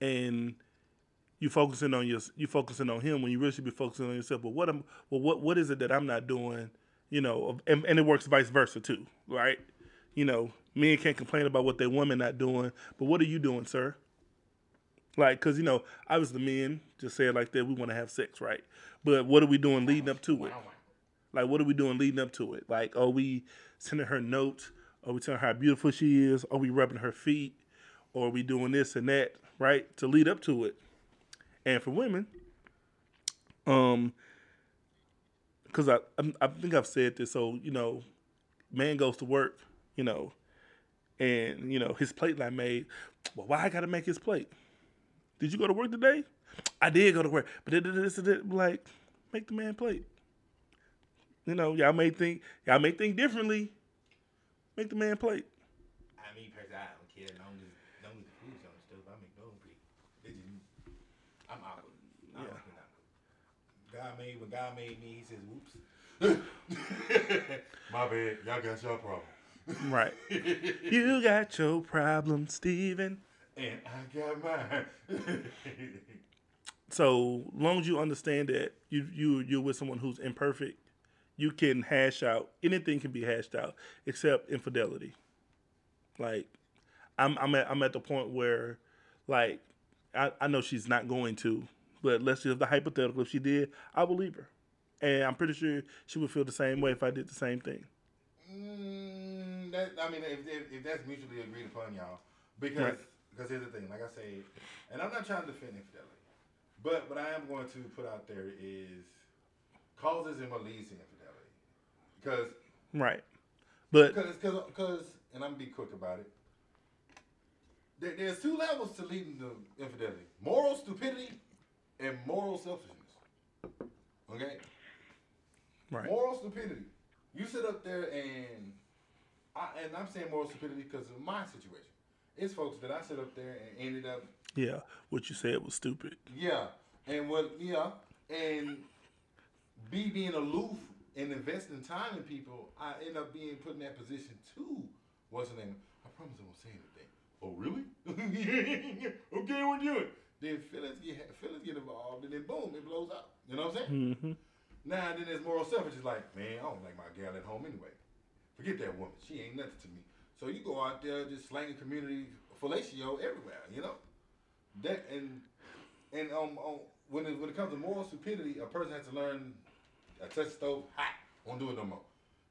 And you focusing on your you focusing on him when you really should be focusing on yourself. But what am well what what is it that I'm not doing? You know, and, and it works vice versa too, right? You know, men can't complain about what their woman not doing, but what are you doing, sir? Like, cause you know, obviously the men just say it like that. We want to have sex, right? But what are we doing leading up to it? Like, what are we doing leading up to it? Like, are we sending her notes? Are we telling her how beautiful she is? Are we rubbing her feet? Or are we doing this and that, right? To lead up to it. And for women, um, because I, I think I've said this. So you know, man goes to work, you know, and you know his plate not made. Well, why I gotta make his plate? Did you go to work today? I did go to work, but it, it, it, it, like make the man plate. You know, y'all may think y'all may think differently. Make the man plate. I mean, personally, I don't care. Long as, long as the food's on the stove, I make no plate. It just, I'm out. I don't Yeah. God made when God made me, He says, "Whoops." [laughs] My bad. Y'all got your problem, Right. you got your problem, Steven. and I got mine. [laughs] So long as you understand that you you you're with someone who's imperfect, you can hash out anything can be hashed out except infidelity. Like I'm I'm at I'm at the point where like I, I know she's not going to, but let's just the hypothetical if she did, I believe her. And I'm pretty sure she would feel the same way if I did the same thing. Mm, that, I mean, if, if, if that's mutually agreed upon, y'all, because Right. because here's the thing, like I say, and I'm not trying to defend infidelity, but what I am going to put out there is causes and what leads to infidelity, because Right. But because because and I'm gonna be quick about it. There's two levels to leading to infidelity: moral stupidity and moral selfishness. Okay. right. Moral stupidity. You sit up there and I, and I'm saying moral stupidity because of my situation. It's folks that I sit up there and ended up, Yeah. What you said was stupid. yeah, and what, yeah, and be being aloof and investing time in people. I end up being put in that position too. What's the name? I promise I won't say anything. Oh really? [laughs] okay, we'll do it. Then feelings get feelings get involved, and then boom, it blows up. You know what I'm saying? hmm Now then there's moral selfish. It's like, man, I don't like my gal at home anyway. Forget that woman. She ain't nothing to me. So you go out there just slanging community fellatio everywhere, you know? That and and um, um when it when it comes to moral stupidity, a person has to learn a touch stove hot, won't do it no more.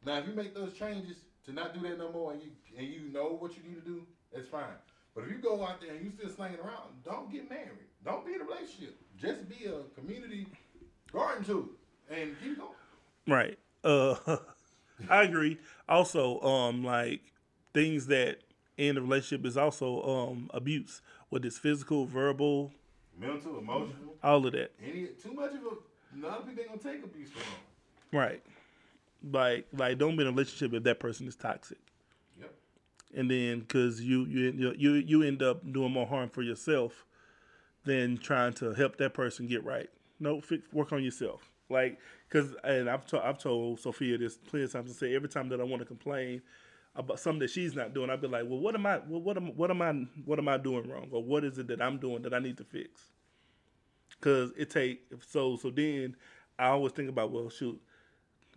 Now if you make those changes to not do that no more and you and you know what you need to do, that's fine. But if you go out there and you still slanging around, don't get married. Don't be in a relationship. Just be a community garden tool and keep going. Right. Uh, [laughs] I agree. Also, um, like things that in a relationship is also um abuse, whether it's physical, verbal, Mental, emotional, all of that. any too much of a. Lot of people ain't gonna take abuse for long. Right. Like, like don't be in a relationship if that person is toxic. And then because you you you you end up doing more harm for yourself than trying to help that person get right. No, fix, work on yourself. Like, cause, and I've told I've told Sophia this plenty of times to say every time that I want to complain about something that she's not doing, I'd be like, well, what am I, well, what am, what am I, what am I doing wrong, or what is it that I'm doing that I need to fix? Cause it take so so then I always think about well shoot,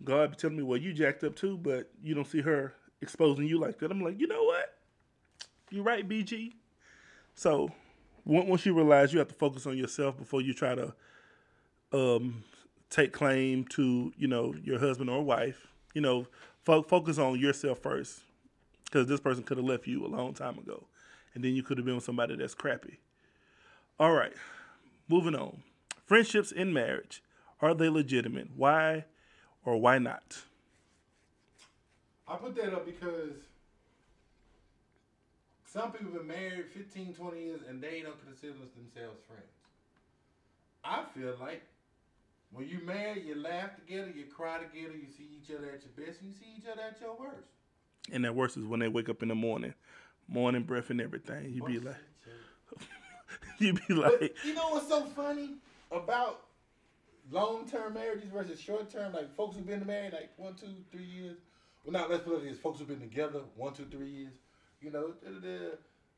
God be telling me well you jacked up too, but you don't see her exposing you like that. I'm like, you know what? You're right, BG. So once you realize you have to focus on yourself before you try to um, take claim to you know your husband or wife, you know, fo- focus on yourself first, because this person could have left you a long time ago, and then you could have been with somebody that's crappy. All right, moving on. Friendships in marriage are they legitimate? Why or why not? I put that up because some people been married 15, 20 years and they don't consider themselves friends. I feel like when you married, you laugh together, you cry together, you see each other at your best, and you see each other at your worst. And that worst is when they wake up in the morning, morning breath and everything. You be like, [laughs] you be like, but you know what's so funny about long term marriages versus short term? Like folks who've been married like one, two, three years. Well, not let's put it this: folks who've been together one, two, three years. You know,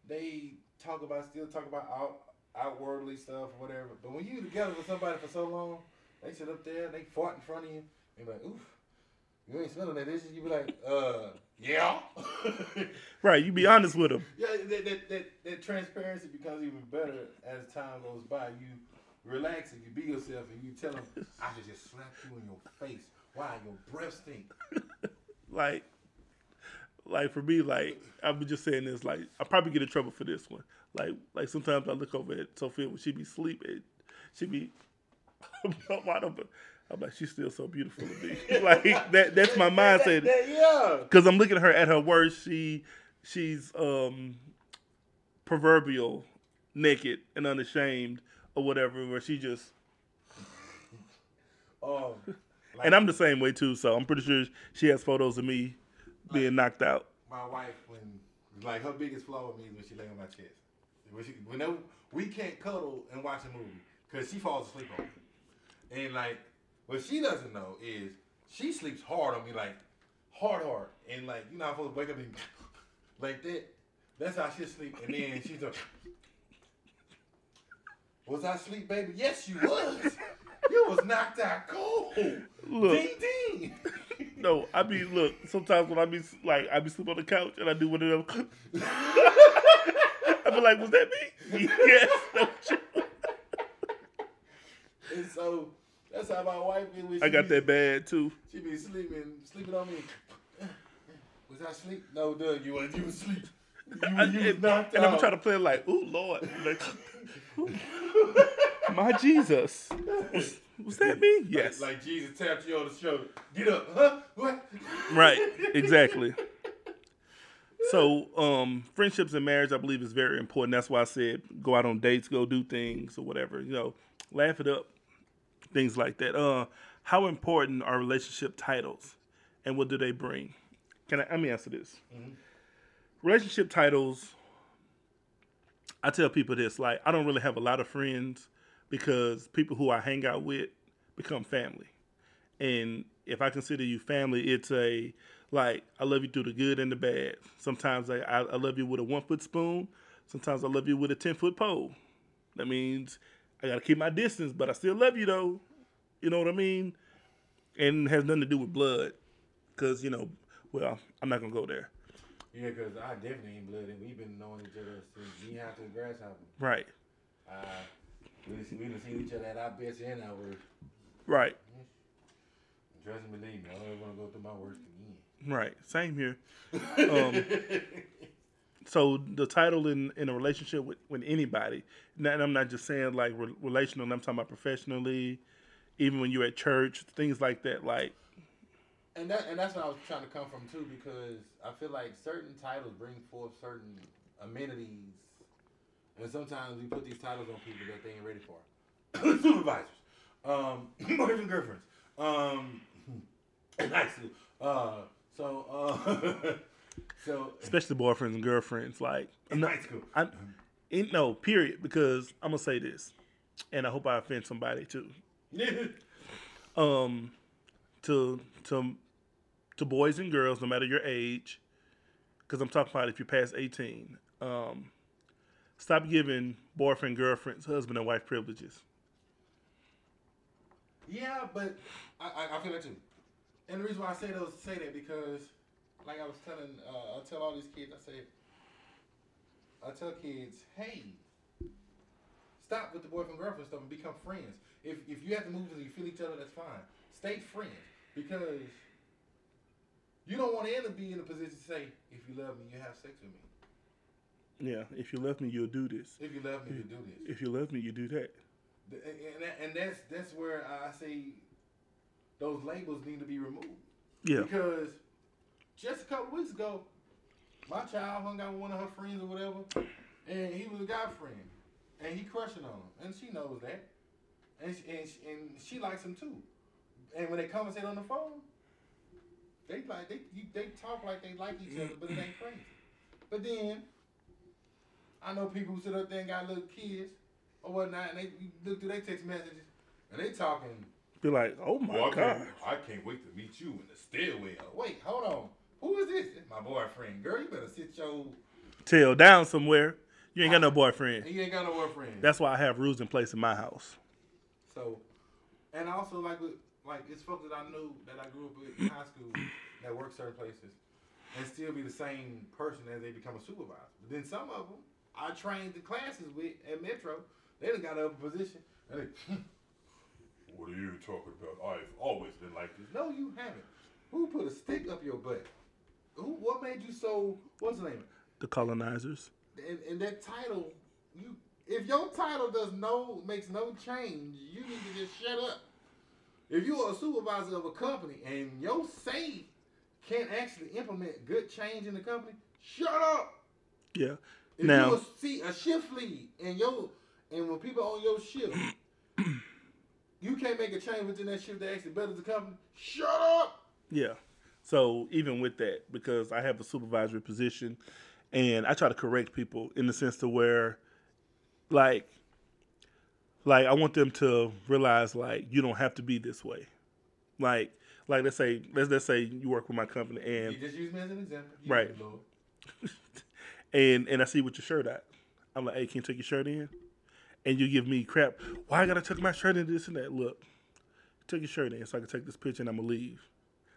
they talk about still talk about out, outwardly stuff or whatever. But when you're together with somebody for so long, they sit up there, they fart in front of you, and be like, oof. You ain't smelling that dishes. You be like, uh, yeah. [laughs] right. You be honest with them. Yeah, that, that, that, that transparency becomes even better as time goes by. You relax and you be yourself and you tell them, I should just slap you in your face. Why? Your breath stink. Like, like for me, like I was just saying this, like I probably get in trouble for this one. Like, like sometimes I look over at Sophia when she be sleeping, she be [laughs] wide open. I'm like, she's still so beautiful to me. [laughs] like that, that's my mindset. [laughs] yeah. Because I'm looking at her at her worst. She, she's um, proverbial, naked and unashamed or whatever, where she just. Um, like, and I'm the same way too. So I'm pretty sure she has photos of me being like, knocked out. My wife, when like her biggest flaw with me is when she lay on my chest. When she, whenever we can't cuddle and watch a movie because she falls asleep on me, and like what she doesn't know is she sleeps hard on me, like hard, hard, and like you know I'm supposed to wake up and [laughs] like that. That's how she sleep, and then [laughs] she's like, "Was I asleep, baby? Yes, you was. you was knocked out cold. Look, ding ding." [laughs] no, I mean, look. Sometimes when I be like, I be sleep on the couch and I do one of them. [laughs] I be like, "Was that me?" [laughs] yes, and so that's how my wife is. I got be, that bad too. She be sleeping, sleeping on me. Was I asleep? No, Doug, you was you was asleep. You, I, you and, knocked and out. I'm trying to play like, ooh Lord, like, my Jesus. Was, that me? Yes. Like, like, Jesus tapped you on the shoulder. Get up, huh? What? Right. Exactly. [laughs] So, um, friendships and marriage, I believe, is very important. That's why I said go out on dates, go do things or whatever. You know, laugh it up things like that. Uh, how important are relationship titles, and what do they bring? Can I? Let me answer this. Mm-hmm. Relationship titles. I tell people this: like, I don't really have a lot of friends because people who I hang out with become family, and if I consider you family, it's a like I love you through the good and the bad. Sometimes I, I, love you with a one foot spoon. Sometimes I love you with a ten foot pole. That means I gotta keep my distance, but I still love you though. You know what I mean? And it has nothing to do with blood, because you know, well, I'm not gonna go there. Yeah, because I definitely ain't blood, and we've been knowing each other since we have to grasshopper. Right. Uh, we we've seen each other at our best and our worst. Right. Trust and believe me, I don't ever want to go through my worst again. Right. Same here. Um, [laughs] so the title in, in a relationship with, with anybody, and I'm not just saying like re- relational, I'm talking about professionally, even when you're at church, things like that. Like, and that and that's what I was trying to come from too, because I feel like certain titles bring forth certain amenities, and sometimes we put these titles on people that they ain't ready for. [coughs] Supervisors, um, [coughs] boyfriends and girlfriends, um, [coughs] nice. Uh, so. Uh, [laughs] So especially boyfriends and girlfriends, like in high school. I'm, In, no, period. Because I'm gonna say this, and I hope I offend somebody too. [laughs] Um, to to to boys and girls, no matter your age, because I'm talking about if you're past 18. Um, stop giving boyfriend, girlfriends, husband, and wife privileges. Yeah, but I, I, I feel that too. And the reason why I say those say that because, like I was telling, uh, I tell all these kids, I say, I tell kids, hey, stop with the boyfriend girlfriend stuff and become friends. If if you have to move and you feel each other, that's fine. Stay friends because you don't want to end up being in a position to say, if you love me, you have sex with me. Yeah, if you love me, you'll do this. If you love me, you do this. If you love me, you do that. And, and, that- and that's that's where I say those labels need to be removed. Yeah, Because just a couple weeks ago, my child hung out with one of her friends or whatever, and he was a guy friend, and he crushing on him, and she knows that, and she, and she, and she likes him too. And when they conversate on the phone, they like they you, they talk like they like each other, but it ain't crazy. But then I know people who sit up there and got little kids or whatnot, and they you look through their text messages, and they talking. be like, oh my Well, I, god. can't, I can't wait to meet you in the stairwell. Wait, hold on. Who is this? It's my boyfriend. Girl, you better sit your. Tail down somewhere. You ain't got no boyfriend. He ain't got no boyfriend. That's why I have rules in place in my house. so, and also like with like it's folks that I knew that I grew up with in high school [coughs] that work certain places and still be the same person as they become a supervisor. But then some of them I trained the classes with at Metro. They done got up a position. And [laughs] what are you talking about? I've always been like this. No, you haven't. Who put a stick up your butt? Who? What made you so? What's the name? The colonizers. And, and that title, you if your title does no makes no change, you need to just shut up. If you are a supervisor of a company and your say can't actually implement good change in the company, shut up. Yeah. If Now- you see a shift lead and your and when people on your shift, [clears throat] you can't make a change within that shift that actually betters the company. Shut up. Yeah. So even with that, because I have a supervisory position, and I try to correct people in the sense to where, like, like I want them to realize like you don't have to be this way. Like, like let's say let's let's say you work with my company and You just use me as an example. You Right. [laughs] And and I see what your shirt at. I'm like, hey, can you take your shirt in? And you give me crap. Why I gotta tuck my shirt in this and that? Look, take your shirt in so I can take this picture and I'm gonna leave.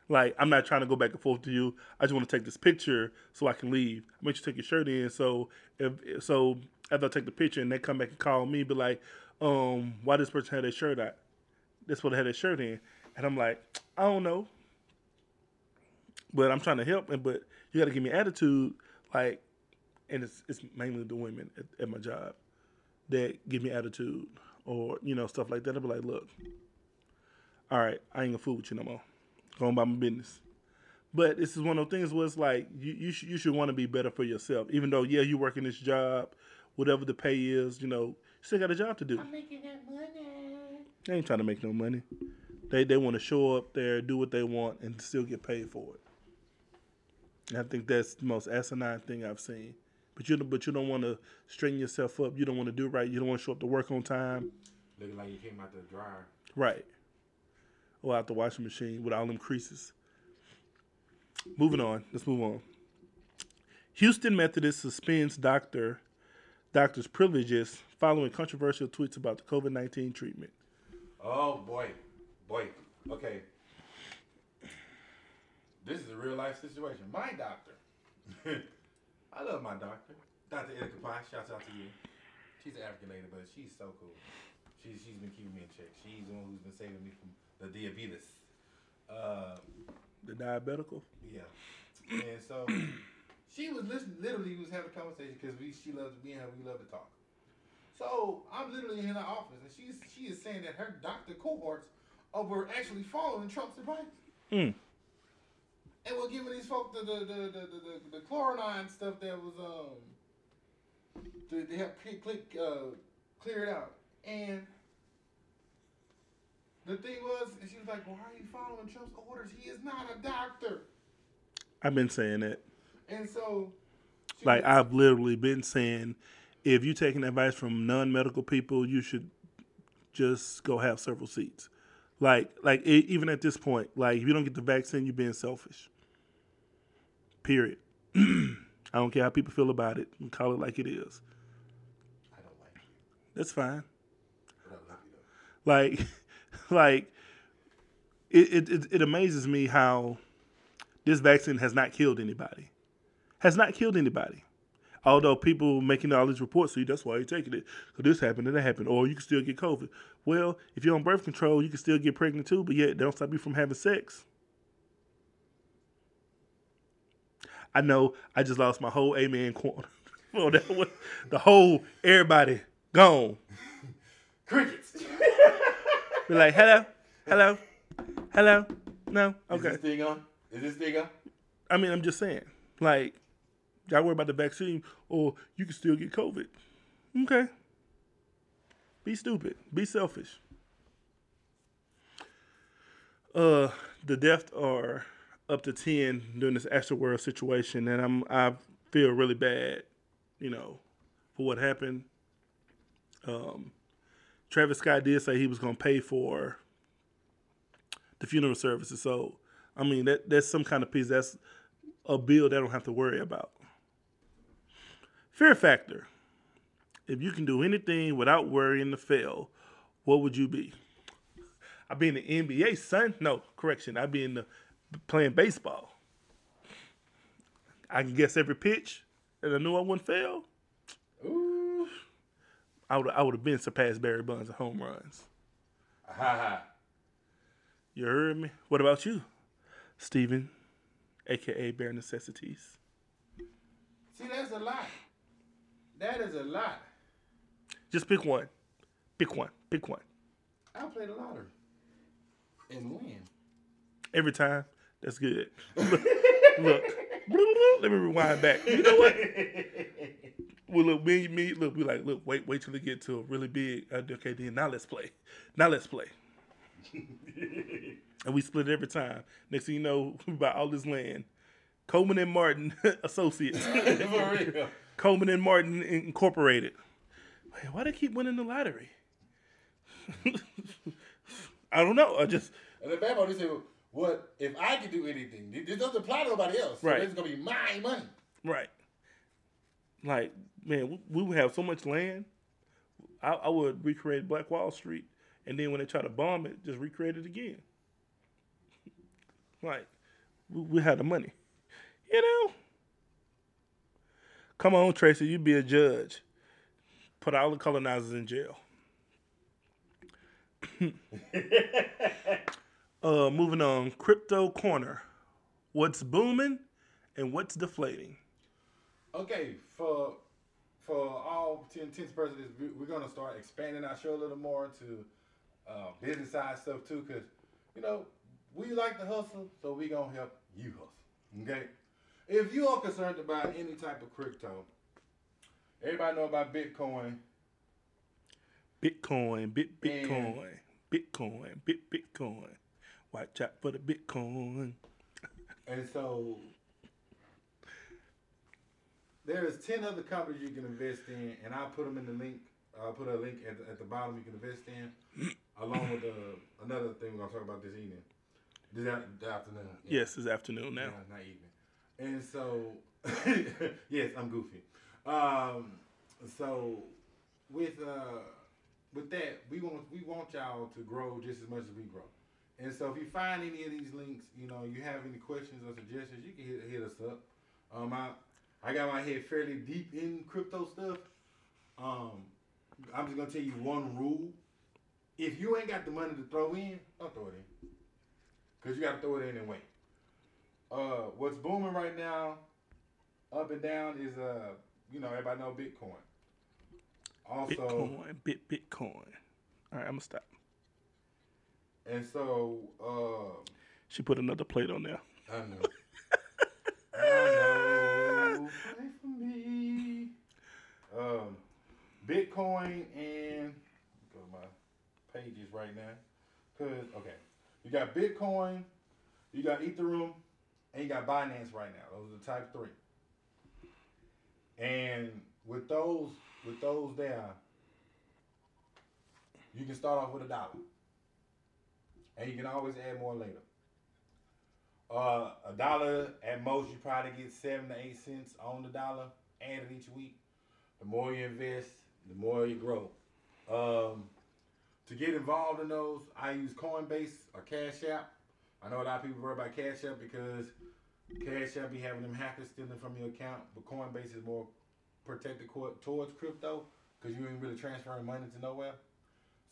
Like I'm not trying to go back and forth to you. I just want to take this picture so I can leave. I make you take your shirt in. So if so, after I take the picture and they come back and call me, be like, um, why this person had their shirt out? This one had their shirt in, and I'm like, I don't know. But I'm trying to help, and but you got to give me attitude, like, and it's it's mainly the women at, at my job that give me attitude or you know stuff like that. I'll be like, look, all right, I ain't gonna fool with you no more. Going about my business. But this is one of those things where it's like you you should you should want to be better for yourself. Even though yeah, you work in this job, whatever the pay is, you know, you still got a job to do. I'm making that money. They ain't trying to make no money. They they want to show up there, do what they want, and still get paid for it. And I think that's the most asinine thing I've seen. But you don't- but you don't want to straighten yourself up. You don't want to do right. You don't want to show up to work on time. Looking like you came out oh, the dryer. Right. Or out the washing machine with all them creases. Moving on. Let's move on. Houston Methodist suspends doctor doctor's privileges following controversial tweets about the COVID nineteen treatment. Oh boy, boy. Okay. This is a real life situation. My doctor. [laughs] I love my doctor, Dr. Erica Pye. Shouts out to you. She's an African lady, but she's so cool. She's she's been keeping me in check. She's the one who's been saving me from the diabetes. Uh, The diabetical. yeah. And so she was listening. Literally, was having a conversation because we she loves me and her. We love to talk. So I'm literally in her office, and she's she is saying that her doctor cohorts uh, were actually following Trump's advice, Mm. And we're giving these folks the the the the, the, the, stuff that was um to, to help click, click uh, clear it out. And the thing was, and she was like, "Why are you following Trump's orders? He is not a doctor." I've been saying that. And so, Like was- I've literally been saying if you're taking advice from non-medical people, you should just go have several seats. Like, like e- even at this point, like if you don't get the vaccine, you're being selfish. Period. [clears throat] I don't care how people feel about it. You Call it like it is. I don't like you, That's fine. I love you. Like, [laughs] like it, it, it, it amazes me how this vaccine has not killed anybody. Has not killed anybody. Although people making all these reports, see, that's why you're taking it. So this happened and that happened. Or you can still get COVID. Well, if you're on birth control, you can still get pregnant too, but yet they don't stop you from having sex. I know I just lost my whole amen [laughs] corner. well, that was, the whole everybody gone. Crickets. [laughs] Be like, hello, hello, hello. No, okay. Is this thing on? Is this thing on? I mean, I'm just saying, like, y'all worry about the vaccine, or you can still get COVID. Okay. Be stupid. Be selfish. Uh, the deaths are up to ten during this Astroworld situation, and I'm I feel really bad, you know, for what happened. Um, Travis Scott did say he was to pay for the funeral services, so I mean that that's some kind of piece. That's a bill they don't have to worry about. Fear factor. If you can do anything without worrying to fail, what would you be? I'd be in the NBA, son. No, correction. I'd be in the playing baseball. I can guess every pitch, and I knew I wouldn't fail. Ooh. I would I would have been surpassed Barry Bonds in home runs. Ha [laughs] ha. You heard me? What about you, Steven, aka Bare Necessities? See, that's a lot. That is a lot. Just pick one. Pick one. Pick one. I play the lottery and win. Every time. That's good. [laughs] Look, look. Let me rewind back. You know what? [laughs] Well, look, me, me, look, we like, look, wait, wait till we get to a really big. Uh, okay, then now let's play. Now let's play. [laughs] and we split it every time. Next thing you know, we buy all this land. Coleman and Martin Associates. For real. Coleman and Martin Incorporated. Man, why they keep winning the lottery? [laughs] I don't know. I just And the bad they say, what if I could do anything? This doesn't apply to nobody else. So Right. This is gonna be my money. right. Like man, we, we would have so much land. I, I would recreate Black Wall Street, and then when they try to bomb it, just recreate it again. [laughs] Like we, we had the money, you know. Come on, Tracy, you be a judge. Put all the colonizers in jail. [laughs] uh, moving on, crypto corner. What's booming and what's deflating? Okay, for for all to intents and purposes, we- we're gonna start expanding our show a little more to uh, business side stuff too, cause you know we like to hustle, so we gonna help you hustle. Okay, if you are concerned about any type of crypto, everybody know about Bitcoin. Bitcoin, bit And- Bitcoin, Bitcoin, bit Bitcoin. Watch out for the Bitcoin. And so there's 10 other companies you can invest in, and I'll put them in the link. I'll put a link at the, at the bottom you can invest in, along with uh, another thing we're going to talk about this evening. This afternoon. Yeah. Yes, this afternoon now. Yeah, not evening. And so, [laughs] yes, I'm goofy. Um, so with uh, with that, we want we want y'all to grow just as much as we grow. And so, if you find any of these links, you know, you have any questions or suggestions, you can hit, hit us up. Um, I I got my head fairly deep in crypto stuff. Um, I'm just gonna tell you one rule: if you ain't got the money to throw in, don't throw it in, cause you gotta throw it in and wait uh, what's booming right now, up and down, is uh, you know, everybody know Bitcoin. Also, Bitcoin, bit Bitcoin. All right, I'm gonna stop. and so, uh, She put another plate on there. I know. [laughs] I know. Pray for me. Um, Bitcoin and go to my pages right now, cause okay, you got Bitcoin, you got Ethereum, and you got Binance right now. Those are the type three. And with those with those there, you can start off with a dollar, and you can always add more later. Uh, a dollar at most, you probably get seven to eight cents on the dollar added each week. The more you invest, the more you grow. Um, to get involved in those, I use Coinbase or Cash App. I know a lot of people worry about Cash App because Cash App be having them hackers stealing from your account, but Coinbase is more protected towards crypto because you ain't really transferring money to nowhere.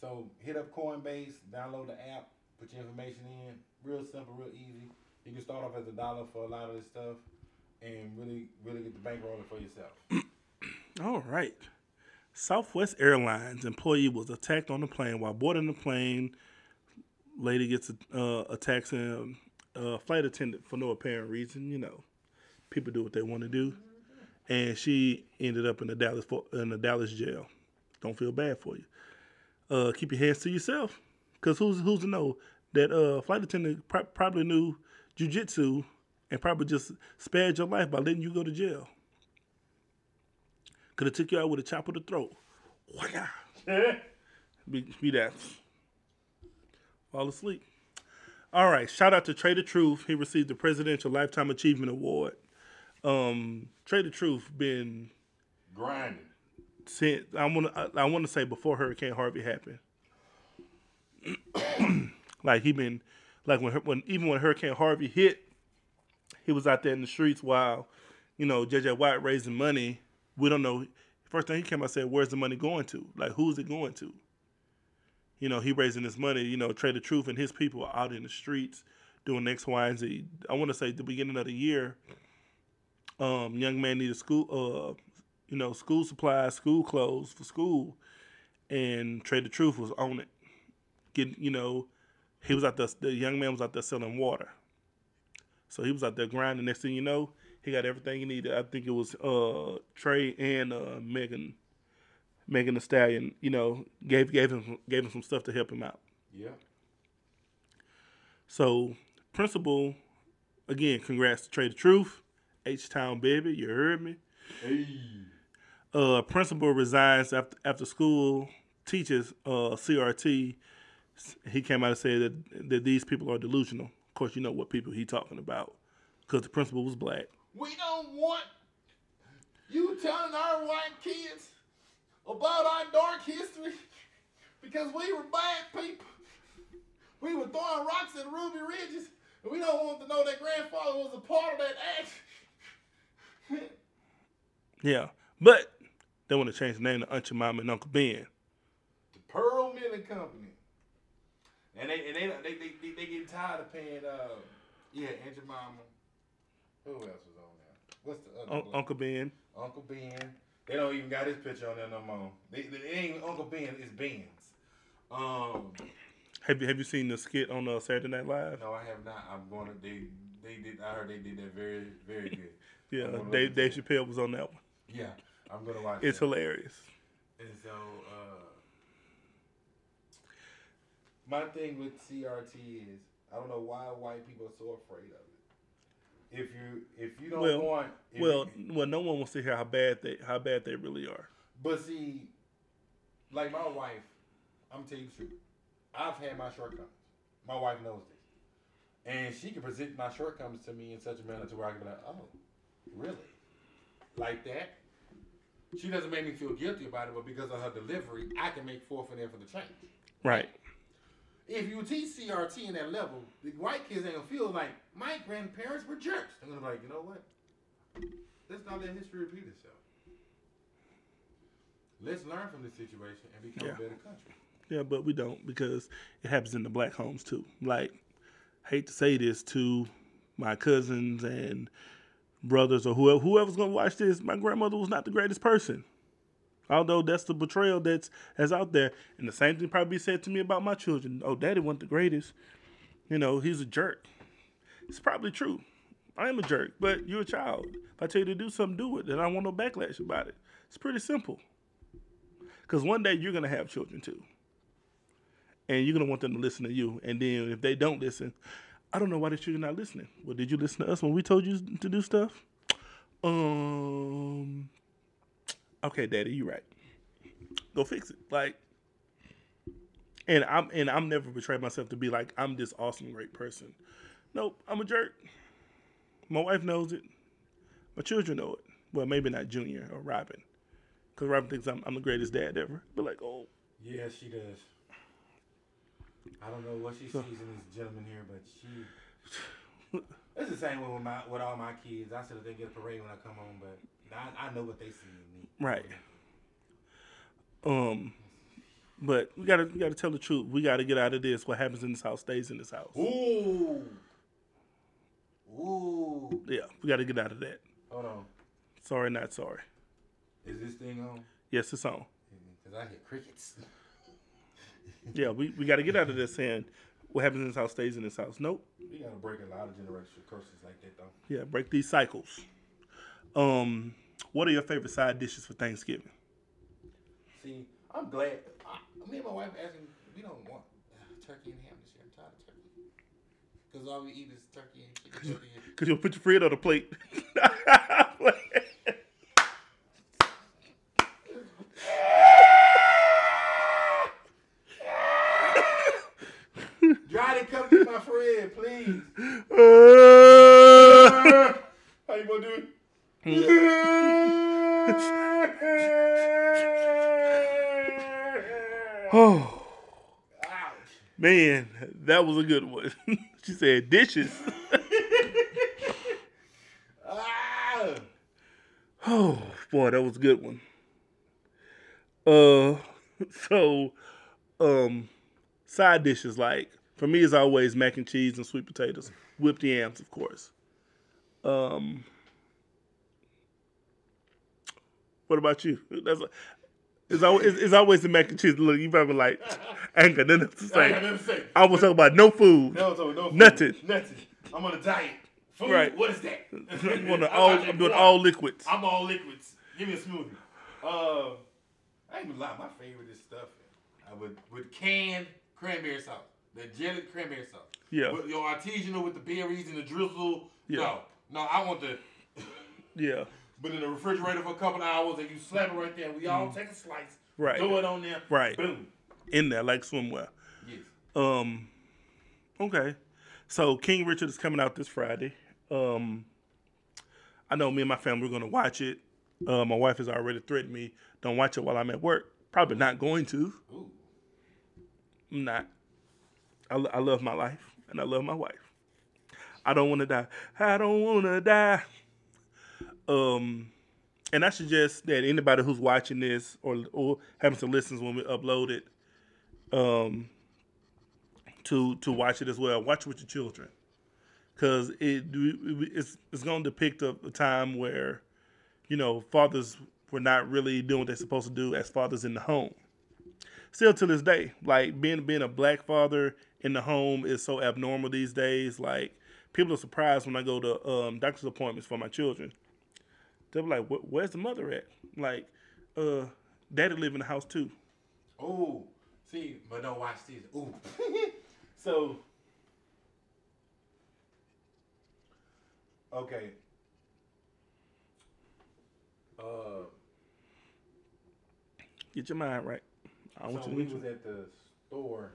So hit up Coinbase, download the app, put your information in. Real simple, real easy. You can start off as a dollar for a lot of this stuff and really, really get the bank rolling for yourself. [coughs] All right. Southwest Airlines employee was attacked on the plane while boarding the plane. Lady gets uh, attacked and uh, flight attendant for no apparent reason. You know, people do what they want to do, and she ended up in the Dallas in the Dallas jail. Don't feel bad for you. Uh, keep your hands to yourself, cause who's who's to know that uh, flight attendant pr- probably knew jujitsu and probably just spared your life by letting you go to jail. Could have took you out with a chop of the throat. [laughs] Be, be that. Fall asleep. All right. Shout out to Trae tha Truth. He received the Presidential Lifetime Achievement Award. Um, Trae tha Truth been Grinding. since I want to I, I want to say before Hurricane Harvey happened. [clears throat] like he been like when when even when Hurricane Harvey hit, he was out there in the streets while you know JJ Watt raising money. We don't know. First thing he came out and said, "Where's the money going to? Like who's it going to?" You know, he raising this money. You know, Trae tha Truth and his people are out in the streets doing X, Y, and Z. I want to say the beginning of the year, um, young man needed school, uh, you know, school supplies, school clothes for school, and Trae tha Truth was on it. Getting, you know, he was out there. The young man was out there selling water. So he was out there grinding. Next thing you know, he got everything he needed. I think it was uh, Trae and uh, Megan, Megan Thee Stallion. You know, gave gave him gave him some stuff to help him out. Yeah. So principal, again, congrats to Trae tha Truth, H Town baby. You heard me. Hey. Uh, principal resigns after after school. Teaches uh, CRT. He came out and said that that these people are delusional. Of course, you know what people he talking about, because the principal was black. We don't want you telling our white kids about our dark history [laughs] because we were bad people. [laughs] We were throwing rocks at Ruby Bridges, and we don't want to know that grandfather was a part of that action. [laughs] Yeah, but they want to change the name to Aunt Jemima and Uncle Ben. the Pearl Milling Company. And they and they they they, they, they get tired of paying uh yeah, Aunt Jemima. Who else was on there? What's the other Un- one? Uncle Ben. Uncle Ben. They don't even got his picture on there no more. They, they, it ain't Uncle Ben, it's Ben's. Um, Have you have you seen the skit on uh, Saturday Night Live? no, I have not. I'm going to. They they did. I heard they did that very very good. [laughs] Yeah, Dave Dave Chappelle was on that one. Yeah, I'm gonna watch. It's that. hilarious. And so, uh, my thing with CRT is I don't know why white people are so afraid of it. If you if you don't Well, want, Well, you- well, no one wants to hear how bad they how bad they really are. but see, like my wife, I'm gonna tell you the truth. I've had my shortcomings. My wife knows this, and she can present my shortcomings to me in such a manner to where I can be like, oh, really, like that. She doesn't make me feel guilty about it, but because of her delivery, I can make four for them for the change. Right. If you teach CRT in that level, the white kids ain't gonna feel like my grandparents were jerks. They're gonna be like, you know what? Let's not let history repeat itself. Let's learn from this situation and become Yeah. a better country. Yeah, but we don't because it happens in the black homes too. Like, hate to say this to my cousins and brothers or whoever whoever's gonna watch this. My grandmother was not the greatest person. Although that's the betrayal that's that's out there, and the same thing probably said to me about my children. Oh, daddy wasn't the greatest. You know, he's a jerk. It's probably true. I am a jerk, but you're a child. If I tell you to do something, do it. And I want no backlash about it. It's pretty simple. Because one day you're gonna have children too and you're gonna want them to listen to you. And then if they don't listen, I don't know why the children not listening. Well, did you listen to us when we told you to do stuff? Um, okay, daddy, you right. Go fix it. Like, and I'm and I'm never betrayed myself to be like I'm this awesome, great person. Nope, I'm a jerk. My wife knows it. My children know it. Well, maybe not Junior or Robin, because Robin thinks I'm, I'm the greatest dad ever. But like, oh, Yeah, she does. I don't know what she sees in this gentleman here, but she. [laughs] It's the same way with my with all my kids. I said they get a parade when I come home, but I, I know what they see in me. Right. Um, but we gotta we gotta tell the truth. We gotta get out of this. What happens in this house stays in this house. Ooh. Ooh. Yeah, we gotta get out of that. Hold on. Sorry, not sorry. Is this thing on? Yes, it's on. Because I hear crickets. Yeah, we, we gotta get out of this saying what happens in this house stays in this house. Nope. We gotta break a lot of generational curses like that, though. Yeah, break these cycles. Um, what are your favorite side dishes for Thanksgiving? See, I'm glad. I, me and my wife asking, we don't want uh, turkey and ham this year. I'm tired of turkey. Because all we eat is turkey and chicken [laughs] Cause you'll put your friend on the plate. [laughs] [laughs] [laughs] Johnny, come get my friend, please. [laughs] How you gonna do it? [laughs] oh Ouch. man, that was a good one. she said dishes. Ah. Oh boy, that was a good one. Uh, so, um, side dishes like for me is always mac and cheese and sweet potatoes, whipped yams, of course. Um, what about you? That's it's always it's, always the mac and cheese. Look, you probably like I ain't got nothing to I say. nothing to say. I was talking about no food. No, no, no. food. Nothing. Nothing. I'm on a diet. Food. Right. What is that? I'm, doing [laughs] all, I'm doing water. all liquids. I'm all liquids. Give me a smoothie. Uh, I ain't gonna lie. My favorite is stuff I would with canned cranberry sauce, the jelly cranberry sauce. Yeah. With your artisanal with the berries and the drizzle. Yeah. No, no, I want the. [laughs] Yeah, But in the refrigerator for a couple of hours and you slap it right there. We all take a slice. Mm. Right. Throw it on there. Right. Boom. in there like swimwear. Yes. Um, okay. So King Richard is coming out this Friday. Um, I know me and my family are going to watch it. Uh, my wife has already threatened me, don't watch it while I'm at work. Probably not going to. Ooh. I'm not. I, I love my life and I love my wife. I don't want to die. I don't want to die. Um, and I suggest that anybody who's watching this or or happens to listen when we upload it, um, to to watch it as well. Watch it with your children, because it it's it's going to depict a, a time where, you know, fathers were not really doing what they're supposed to do as fathers in the home still to this day, like being being a black father in the home is so abnormal these days. Like people are surprised when I go to um, doctor's appointments for my children. They're like, "Where's the mother at?" Like, uh, daddy live in the house too. Oh, See, but don't watch this. Ooh. [laughs] so. Okay. Uh, Get your mind right. I don't so you we to was at the store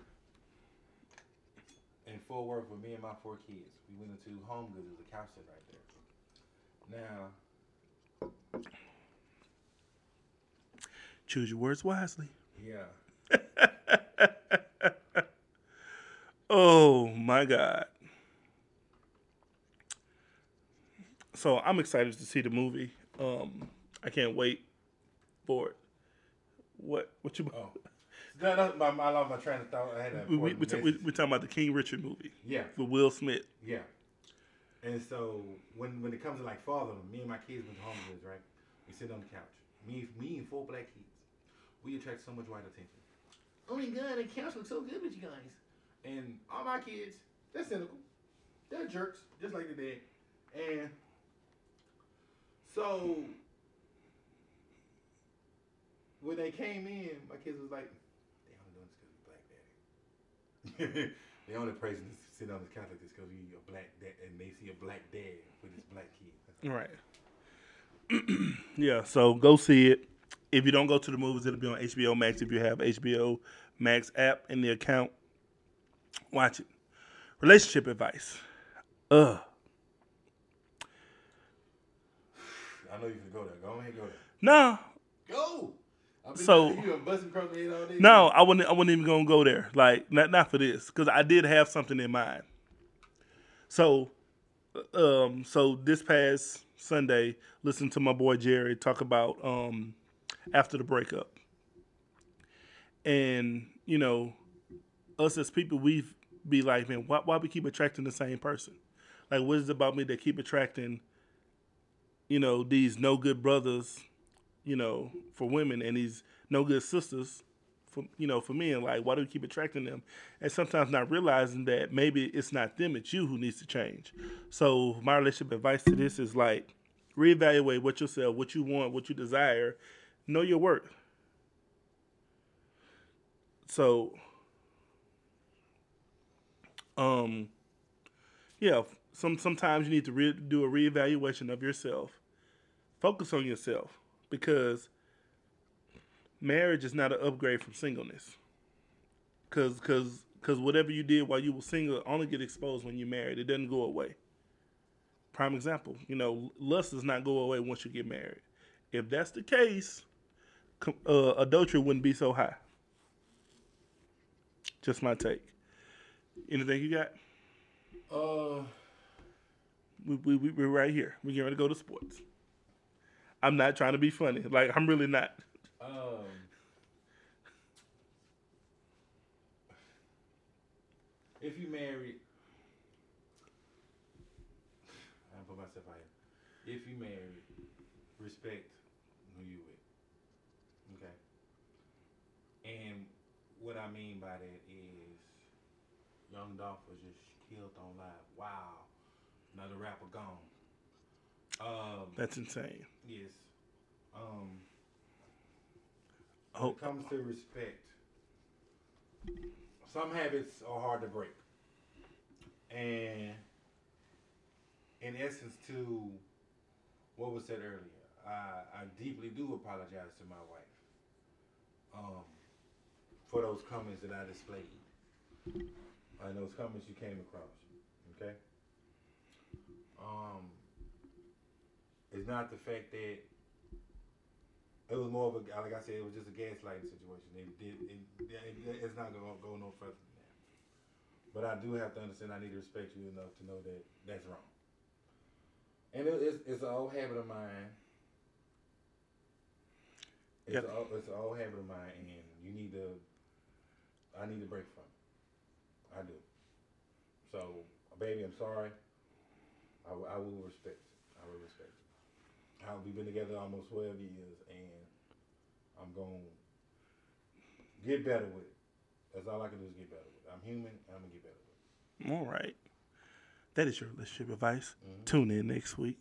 in Fort Worth with me and my four kids. We went into Home Goods. There's a couch set right there. Now, choose your words wisely. yeah. [laughs] Oh my god. So I'm excited to see the movie. Um, I can't wait for it. What what you Oh. That, that's my, I lost my train of thought. I had we, we, we, we, message. we talking about the King Richard movie Yeah. with Will Smith. Yeah. And so when when it comes to like father, me and my kids went to home goods, right? We sit on the couch. Me me and four black kids. We attract so much white attention. Oh my god, the couch looks so good with you guys. And all my kids, they're cynical. They're jerks, just like the dad. And so when they came in, my kids was like, they only doing this because we black daddy. [laughs] they only person us to sit on this couch like this because we a black dad and they see a black dad with his black kid. Right. [clears throat] yeah, so go see it. If you don't go to the movies, it'll be on HBO Max. If you have HBO Max app in the account, watch it. Relationship advice. Ugh. I know you can go there. Go ahead, go there. No, Go. I mean, So- you been busting across the head all day. no, I wouldn't. I wasn't even gonna go there. Like not not for this, because I did have something in mind. So, um, so this past Sunday, listen to my boy Jerry talk about um after the breakup, and you know, us as people, we be like, man, why why we keep attracting the same person? Like, what is it about me that keep attracting? You know, these no good brothers you know, for women and these no good sisters for you know, for men. Like, why do we keep attracting them? And sometimes not realizing that maybe it's not them, it's you who needs to change. So my relationship advice to this is like reevaluate what yourself, what you want, what you desire, know your worth. So um yeah, some sometimes you need to re- do a reevaluation of yourself. Focus on yourself because marriage is not an upgrade from singleness. Cause, cause, cause whatever you did while you were single only get exposed when you're married. It doesn't go away. Prime example, you know, lust does not go away once you get married. If that's the case, uh, adultery wouldn't be so high. Just my take. Anything you got? Uh, We, we, we, we're right here. We're getting ready to go to sports. I'm not trying to be funny. Like, I'm really not. um. If you married, I put myself out here. If you married, respect who you with. Okay. And what I mean by that is, Young Dolph was just killed on live. Wow, another rapper gone. Um, That's insane. Yes. Um, when it comes to respect, some habits are hard to break. And in essence, to what was said earlier, I, I deeply do apologize to my wife um, for those comments that I displayed and those comments you came across. Okay? Um, it's not the fact that it was more of a like I said, it was just a gaslighting situation. It did it, it, it's not gonna go no further than that. But I do have to understand I need to respect you enough to know that that's wrong. And it, it's it's an old habit of mine. It's Yep. a, it's an old habit of mine, and you need to. I need to break from it. I do. So, baby, I'm sorry. I, will- I will respect it. I will respect it. How we've been together almost 12 years, and I'm going to get better with it. That's all I can do is get better with it. I'm human, and I'm going to get better with it. all right. That is your relationship advice. Tune in next week.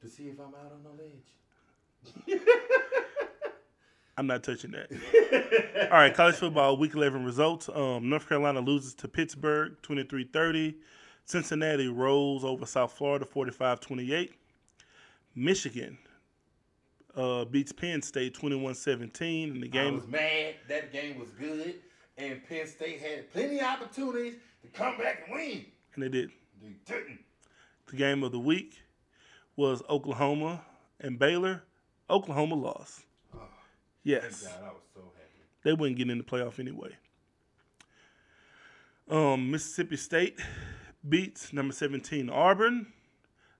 To see if I'm out on the ledge. [laughs] I'm not touching that. [laughs] All right, college football week 11 results. Um, North Carolina loses to Pittsburgh 23-30. Cincinnati rolls over South Florida 45-28. Michigan uh, beats Penn State 21-17 in the I game. was mad. That game was good, and Penn State had plenty of opportunities to come back and win. And they did. They didn't. The game of the week was Oklahoma and Baylor. Oklahoma lost. Oh, Yes. Thank God, I was so happy. they wouldn't get in the playoff anyway. Um, Mississippi State beats number 17 Auburn,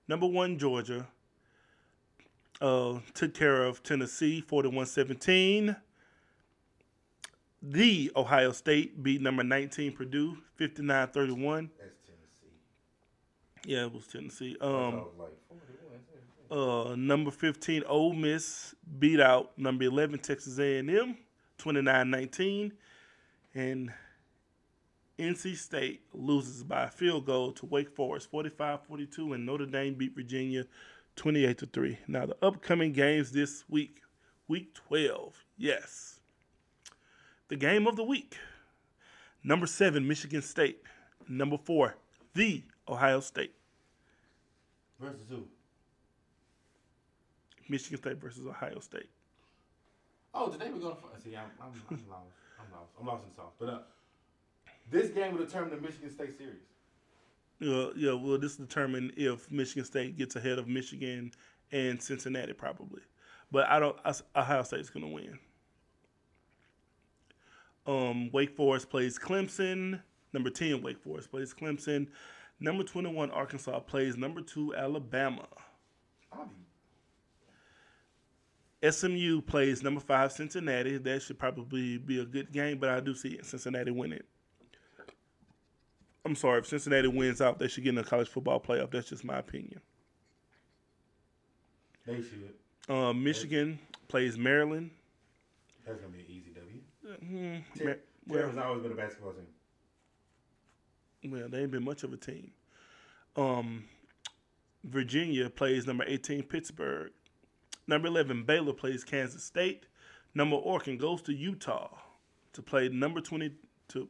number one Georgia. Uh, took care of Tennessee 41-17. The Ohio State beat number 19 Purdue 59-31. That's Tennessee. Yeah, it was Tennessee. Um, was like 41. uh, number 15 Ole Miss beat out number 11 Texas A&M 29-19 and NC State loses by a field goal to Wake Forest 45-42 and Notre Dame beat Virginia 28 to 3. Now the upcoming games this week, week 12. Yes. The game of the week. Number 7 Michigan State, number 4 the Ohio State. Versus who? Michigan State versus Ohio State. Oh, today we're gonna see. I'm, I'm, I'm lost. I'm lost. I'm lost in sauce. But uh, this game will determine the Michigan State series. Uh, yeah, well, this determine if Michigan State gets ahead of Michigan and Cincinnati probably, but I don't. I, Ohio State's gonna win. Um, Wake Forest plays Clemson. Number ten, Wake Forest plays Clemson. Number twenty-one, Arkansas plays number two, Alabama. SMU plays number five, Cincinnati. That should probably be a good game, but I do see Cincinnati winning. I'm sorry, if Cincinnati wins out, they should get in the college football playoff. That's just my opinion. They should. Um, Michigan plays Maryland. That's gonna be an easy W. Hmm, Ter- Ma- well, Terrell's always been a basketball team. well, they ain't been much of a team. Um, Virginia plays number 18 Pittsburgh. Number 11 Baylor plays Kansas State. Number Oregon goes to Utah to play number 20 to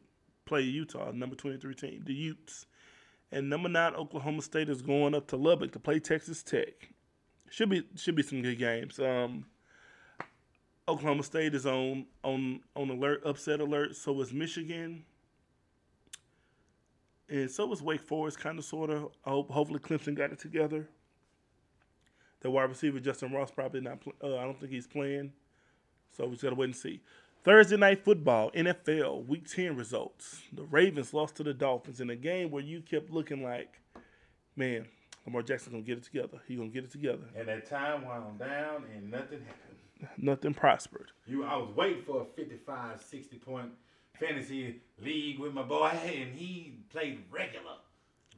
play Utah, number 23 team, the Utes. And number 9 Oklahoma State is going up to Lubbock to play Texas Tech. Should be should be some good games. Um, Oklahoma State is on on on alert, upset alert. So is Michigan, and so is Wake Forest. Kind of, sort of. Hope, hopefully, Clemson got it together. The wide receiver Justin Ross probably not. Uh, I don't think he's playing. So we just gotta wait and see. Thursday night football, NFL Week Ten results. The Ravens lost to the Dolphins in a game where you kept looking like, man, Lamar Jackson gonna get it together. He gonna get it together. And that time wound down and nothing happened. Nothing prospered. You, I was waiting for a 55, 60 point fantasy league with my boy, and he played regular.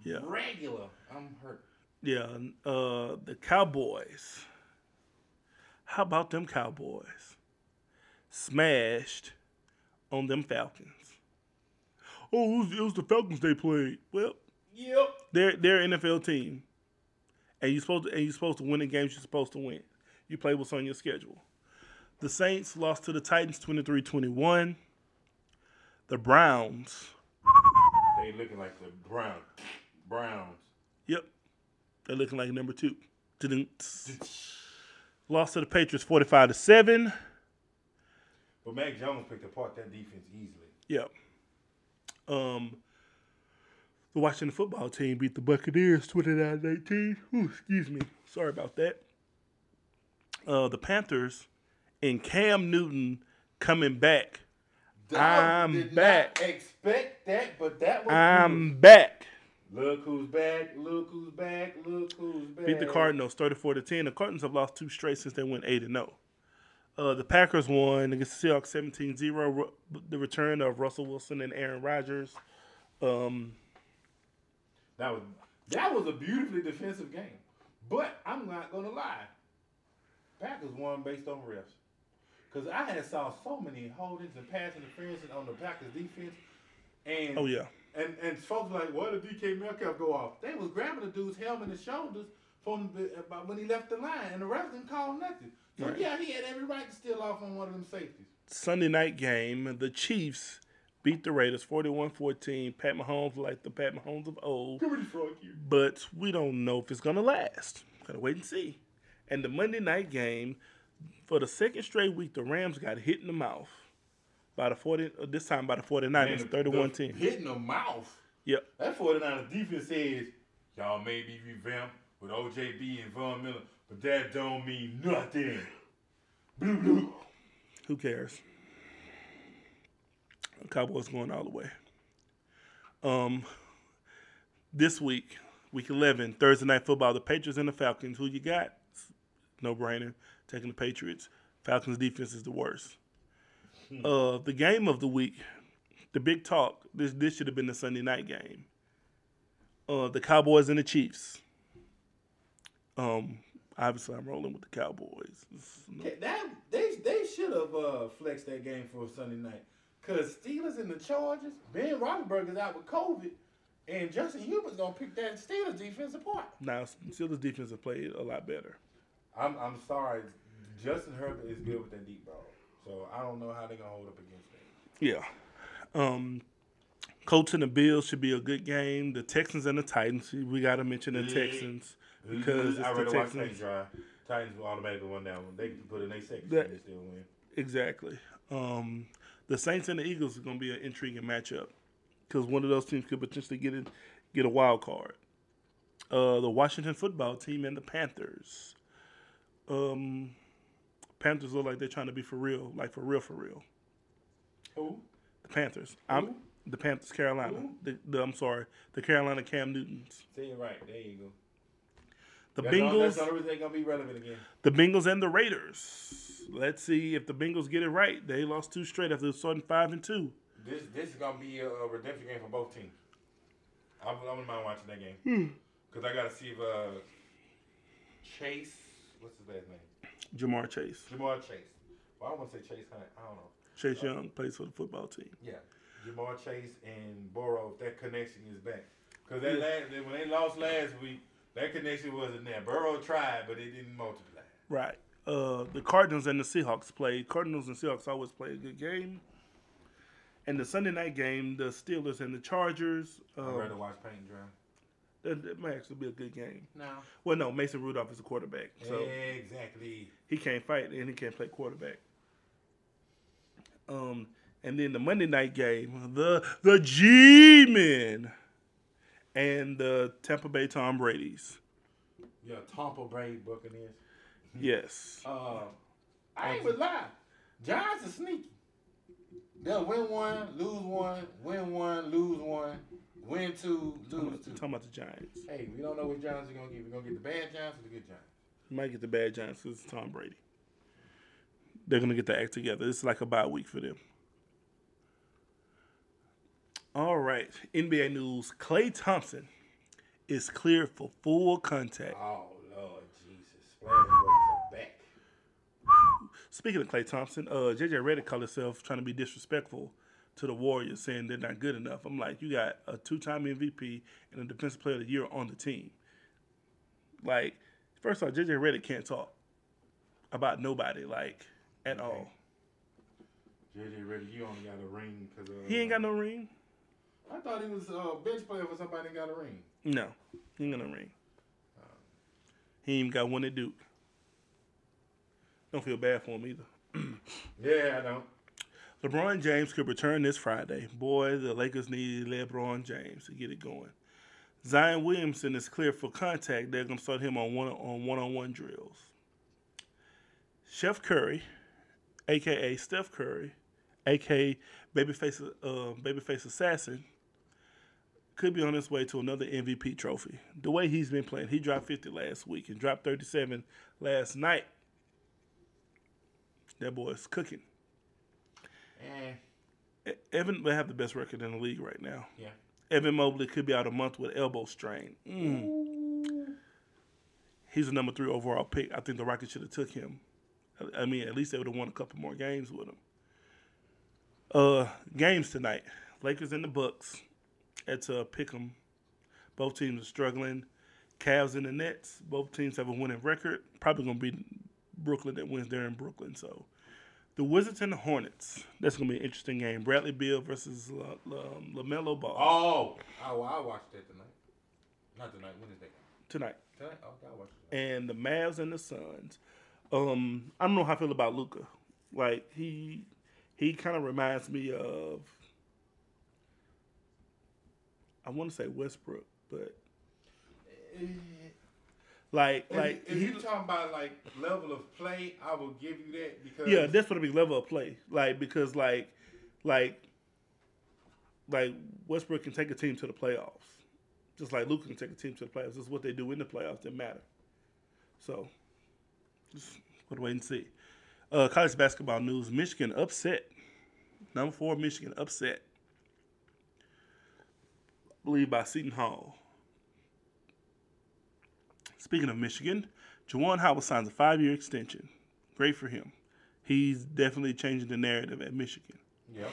Yeah. Regular. I'm hurt. Yeah, uh, the Cowboys. How about them Cowboys? Smashed on them Falcons. Oh, it was, it was the Falcons they played. Well, Yep. they're they're an NFL team, and you supposed to, and you're supposed to win the games you're supposed to win. You play what's on your schedule. The Saints lost to the Titans 23-21. The Browns, They looking like the Brown Browns. yep, they're looking like number two. Lost to the Patriots 45 to seven. But Mac Jones picked apart that defense easily. Yep. Um, the Washington football team beat the Buccaneers 29-19. Ooh, excuse me. Sorry about that. Uh, the Panthers and Cam Newton coming back. I'm did back. Not expect that, but that was. I'm back. Look who's back! Look who's back! Look who's back! Beat the Cardinals 34 to 10. The Cardinals have lost two straight since they went 8 and 0. Uh, the Packers won against the Seahawks 17 0. The return of Russell Wilson and Aaron Rodgers. Um, That was that was a beautifully defensive game. But I'm not gonna lie. Packers won based on refs. Cause I had saw so many holdings and pass interferences on the Packers defense. And oh, yeah. and and folks were like, why did DK Metcalf go off? They was grabbing the dude's helmet and shoulders from the, when he left the line, and the refs didn't call nothing. Right. yeah, he had every right to steal off on one of them safeties. Sunday night game, the Chiefs beat the Raiders 41-14. Pat Mahomes like the Pat Mahomes of old, Give me the front here. but we don't know if it's going to last. Got to wait and see. And the Monday night game, for the second straight week, the Rams got hit in the mouth by the 40 uh, this time by the 49ers 31-10. Hitting the mouth. Yep. That 49ers defense says, y'all may be revamped with OJB and Von Miller, but that don't mean nothing. Who cares? Cowboys going all the way. Um, this week, week eleven, Thursday night football, the Patriots and the Falcons. Who you got? No brainer. Taking the Patriots. Falcons defense is the worst. Uh, the game of the week, the big talk. This this should have been the Sunday night game. Uh, the Cowboys and the Chiefs. Um, obviously, I'm rolling with the Cowboys. No- That they they should have uh, flexed that game for Sunday night. Cause Steelers and the Chargers, Ben Roethlisberger's out with COVID, and Justin Herbert's gonna pick that Steelers defense apart. Now, Steelers defense have played a lot better. I'm I'm sorry, Justin Herbert is good with that deep ball, so I don't know how they're gonna hold up against that. Yeah. Um, Colts and the Bills should be a good game. The Texans and the Titans. We got to mention the Yeah. Texans because I the watched Texans. Texans drive. Titans will automatically win that one. They can put in their second That- and they still win. Exactly. Um, the Saints and the Eagles is going to be an intriguing matchup because one of those teams could potentially get in, get a wild card. Uh, the Washington football team and the Panthers. Um, Panthers look like they're trying to be for real, like for real, for real. Who? The Panthers. I'm the Panthers, Carolina. The, the I'm sorry, the Carolina Cam Newtons. Say it right. There you go. The That's all, Bengals. that's the only reason they're gonna be relevant again. The Bengals and the Raiders. Let's see if the Bengals get it right. They lost two straight after starting five and two. This this is gonna be a, a redemption game for both teams. I'm, I wouldn't mind watching that game Hmm. because I gotta see if uh, Chase, what's his last name? Ja'Marr Chase. Ja'Marr Chase. Well, I don't want to say Chase Hunt. I don't know. Chase Young plays for the football team. Yeah, Ja'Marr Chase and Burrow. If that connection is back, because that last when they lost last week, that connection wasn't there. Burrow tried, but it didn't multiply. Right. Uh, the Cardinals and the Seahawks played. Cardinals and Seahawks always play a good game. And the Sunday night game, the Steelers and the Chargers. I'd Uh, rather watch paint dry. that, that might actually be a good game. No. Well, no, Mason Rudolph is a quarterback, so exactly. he can't fight and he can't play quarterback. Um, and then the Monday night game, the the G Men and the Tampa Bay Tom Brady's. Yeah, Tampa Bay Buccaneers. Yes. Uh, I ain't gonna lie. Giants are sneaky. They'll win one, lose one, win one, lose one, win two, Talking lose about, two. talking about the Giants. Hey, we don't know which Giants we're gonna get. We're gonna get the bad Giants or the good Giants. You might get the bad Giants because it's Tom Brady. They're gonna get the act together. It's like a bye week for them. All right, NBA news: Klay Thompson is cleared for full contact. Oh Lord Jesus, back. Speaking of Klay Thompson, uh, JJ Redick called himself trying to be disrespectful to the Warriors, saying they're not good enough. I'm like, you got a two-time MVP and a Defensive Player of the Year on the team. Like, first off, JJ Redick can't talk about nobody, like at all. JJ Redick, you only got a ring because uh, He ain't got no ring. I thought he was a bench player for somebody that got a ring. No, he ain't got no ring. He ain't even got one at Duke. Don't feel bad for him either. [clears throat] Yeah, I don't. LeBron James could return this Friday. Boy, the Lakers need LeBron James to get it going. Zion Williamson is clear for contact. They're gonna start him on one on one on one drills. Chef Curry, aka Steph Curry, aka Babyface uh, Babyface Assassin, could be on his way to another MVP trophy. The way he's been playing, he dropped 50 last week and dropped 37 last night. That boy is cooking. Eh, Evan will have the best record in the league right now. yeah. Evan Mobley could be out a month with elbow strain. Mm. He's a number three overall pick. I think the Rockets should have took him. I- I mean, at least they would have won a couple more games with him. Uh, games tonight: Lakers and the Bucks. It's uh, Pick'em. Both teams are struggling. Cavs and the Nets. Both teams have a winning record. Probably gonna be Brooklyn that wins there in Brooklyn. So the Wizards and the Hornets. That's gonna be an interesting game. Bradley Beal versus La, La, LaMelo Ball Oh, I, I watched that tonight. Not tonight. When is that? tonight. Tonight? Oh, I watched it. tonight. And the Mavs and the Suns. Um, I don't know how I feel about Luka. Like he he kind of reminds me of I want to say Westbrook, but like If, like if he, you're talking about like level of play, I will give you that because yeah, that's what big level of play. Like because like like like Westbrook can take a team to the playoffs, just like Luke can take a team to the playoffs. This is what they do in the playoffs that matter. So, just we'll wait and see. Uh, college basketball news: Michigan upset. Number four, Michigan upset. Believe by Seton Hall. Speaking of Michigan, Juwan Howard signs a five-year extension. Great for him. He's definitely changing the narrative at Michigan. Yep.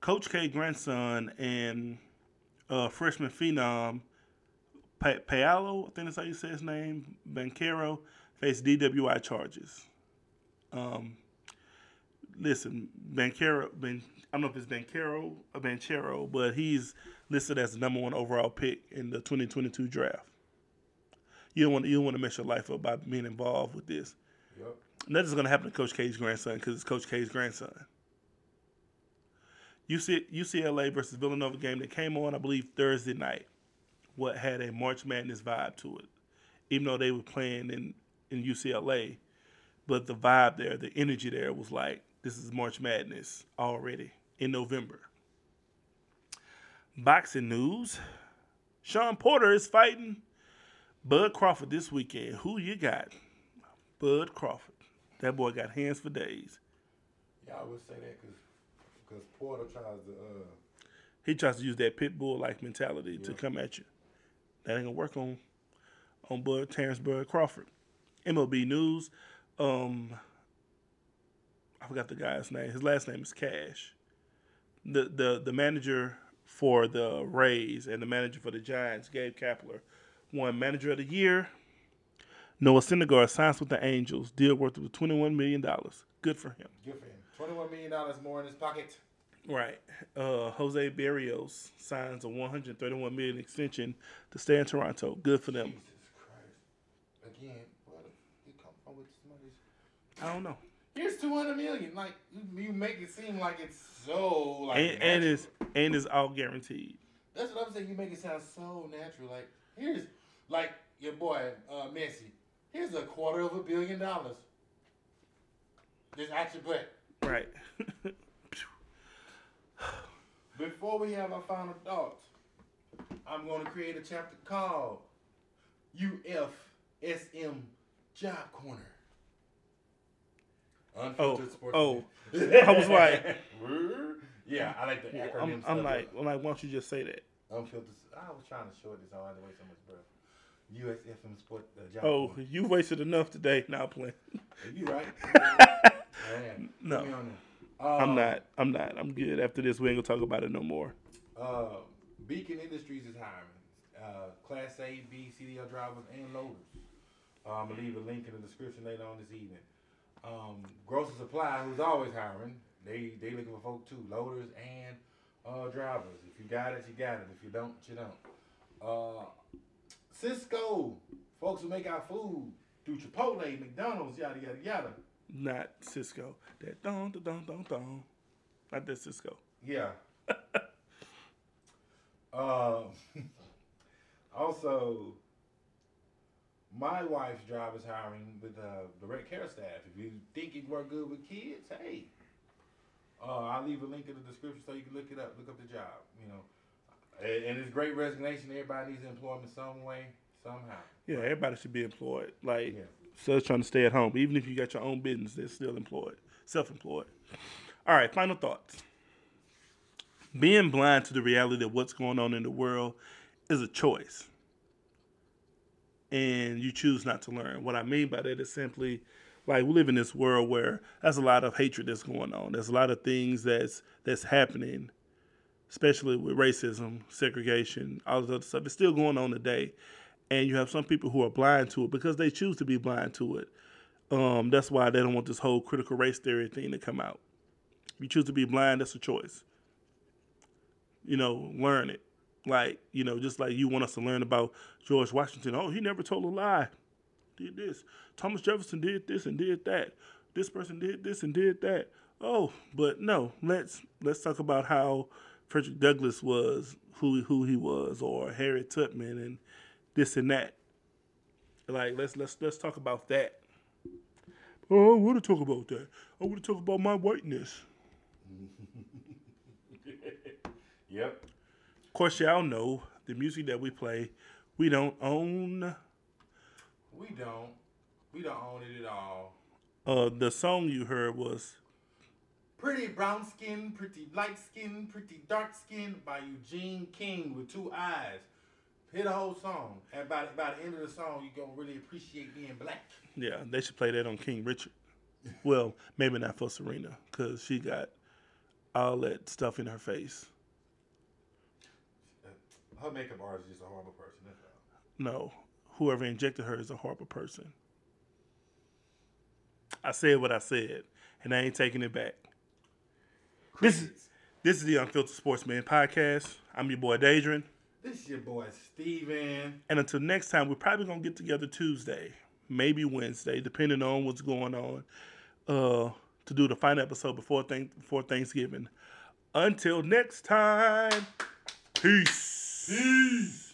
Coach K grandson and uh, freshman phenom pa- Paolo, I think that's how you say his name, Bancaro, face DWI charges. Um, listen, Bancaro, ben, I don't know if it's Bancaro or uh, Banchero, but he's listed as the number one overall pick in the 2022 draft. You don't want you don't want to mess your life up by being involved with this. Yep. Nothing's gonna happen to Coach K's grandson because it's Coach K's grandson. UC, UCLA versus Villanova game that came on, I believe, Thursday night. What had a March Madness vibe to it, even though they were playing in in UCLA, but the vibe there, the energy there was like this is March Madness already in November. Boxing news: Shawn Porter is fighting Bud Crawford this weekend. Who you got? Bud Crawford. That boy got hands for days. Yeah, I would say that because Porter tries to. Uh, He tries to use that pit bull like mentality to come at you. That ain't gonna work on on Bud Terrence Bud Crawford. MLB news. Um, I forgot the guy's name. His last name is Cash. The the the manager for the Rays and the manager for the Giants, Gabe Kapler, won Manager of the Year. Noah Syndergaard signs with the Angels. Deal worth of twenty one million dollars. Good for him. good for him. Twenty-one million dollars more in his pocket. Right. Uh, Jose Barrios signs a 131 million extension to stay in Toronto. Good for them. Jesus Christ. Again, what you come from with this money? I don't know. Here's two hundred million. Like you, make it seem like it's so like. And, and is and is all guaranteed. That's what I'm saying. You make it sound so natural. Like here's like your boy uh, Messi. Here's a quarter of a billion dollars. Just out your butt. Right. [laughs] Before we have our final thoughts, I'm going to create a chapter called UFSM Job Corner. Unfiltered Oh, sports oh. I was like- [laughs] yeah, I like the acronym I'm. I'm like, I'm like, why don't you just say that? unfiltered. I was trying to short this. I had to waste so much breath. USFM Sport uh, Oh, you wasted enough today. Now playing. you right? [laughs] Man, No. put me on there. I'm Uh, not. I'm not. I'm good. After this, we ain't gonna talk about it no more. Uh, Beacon Industries is hiring uh, Class A, B, CDL drivers and loaders. Uh, I'm gonna leave a link in the description later on this evening. Um, Grocer Supply, who's always hiring, they they looking for folk too, loaders and uh, drivers. If you got it, you got it. If you don't, you don't. Uh, Sysco, folks who make our food, do Chipotle, McDonald's, yada yada yada. Not Cisco. That don don don don don. Not that Cisco. Yeah. um, [laughs] [laughs] also, my wife's job is hiring with uh, direct care staff. If you think you work good with kids, hey, uh, I'll leave a link in the description so you can look it up. Look up the job. You know, and, and it's great resignation. Everybody needs employment some way, somehow. Yeah, everybody should be employed. Like, Yeah. so trying to stay at home. Even if you got your own business, they're still employed, self-employed. All right, final thoughts. Being blind to the reality of what's going on in the world is a choice, and you choose not to learn. What I mean by that is simply, like we live in this world where there's a lot of hatred that's going on. There's a lot of things that's that's happening, especially with racism, segregation, all this other stuff. It's still going on today and you have some people who are blind to it because they choose to be blind to it. Um, that's why they don't want this whole critical race theory thing to come out. If you choose to be blind, that's a choice. You know, learn it. Like, you know, just like you want us to learn about George Washington. Oh, he never told a lie. Did this. Thomas Jefferson did this and did that. This person did this and did that. Oh, but no, let's let's talk about how Frederick Douglass was who who he was, or Harriet Tubman and this and that. Like let's let's let's talk about that. Oh, I want to talk about that. I want to talk about my whiteness. [laughs] Yep. Of course, y'all know the music that we play, we don't own. We don't. We don't own it at all. Uh, the song you heard was Pretty brown skin, pretty light skin, pretty dark skin by Eugene King with two eyes. Hit the whole song. And by, by the end of the song, you're going to really appreciate being black. yeah. They should play that on King Richard. [laughs] Well, maybe not for Serena because she got all that stuff in her face. Her makeup artist is just a horrible person. That's all. No, whoever injected her is a horrible person. I said what I said, and I ain't taking it back. This is this is the Unfiltered Sportsman podcast. I'm your boy Dadrian, This is your boy Steven. and until next time, we're probably gonna get together Tuesday, maybe Wednesday, depending on what's going on, uh, to do the final episode before before Thanksgiving. Until next time, peace. Peace.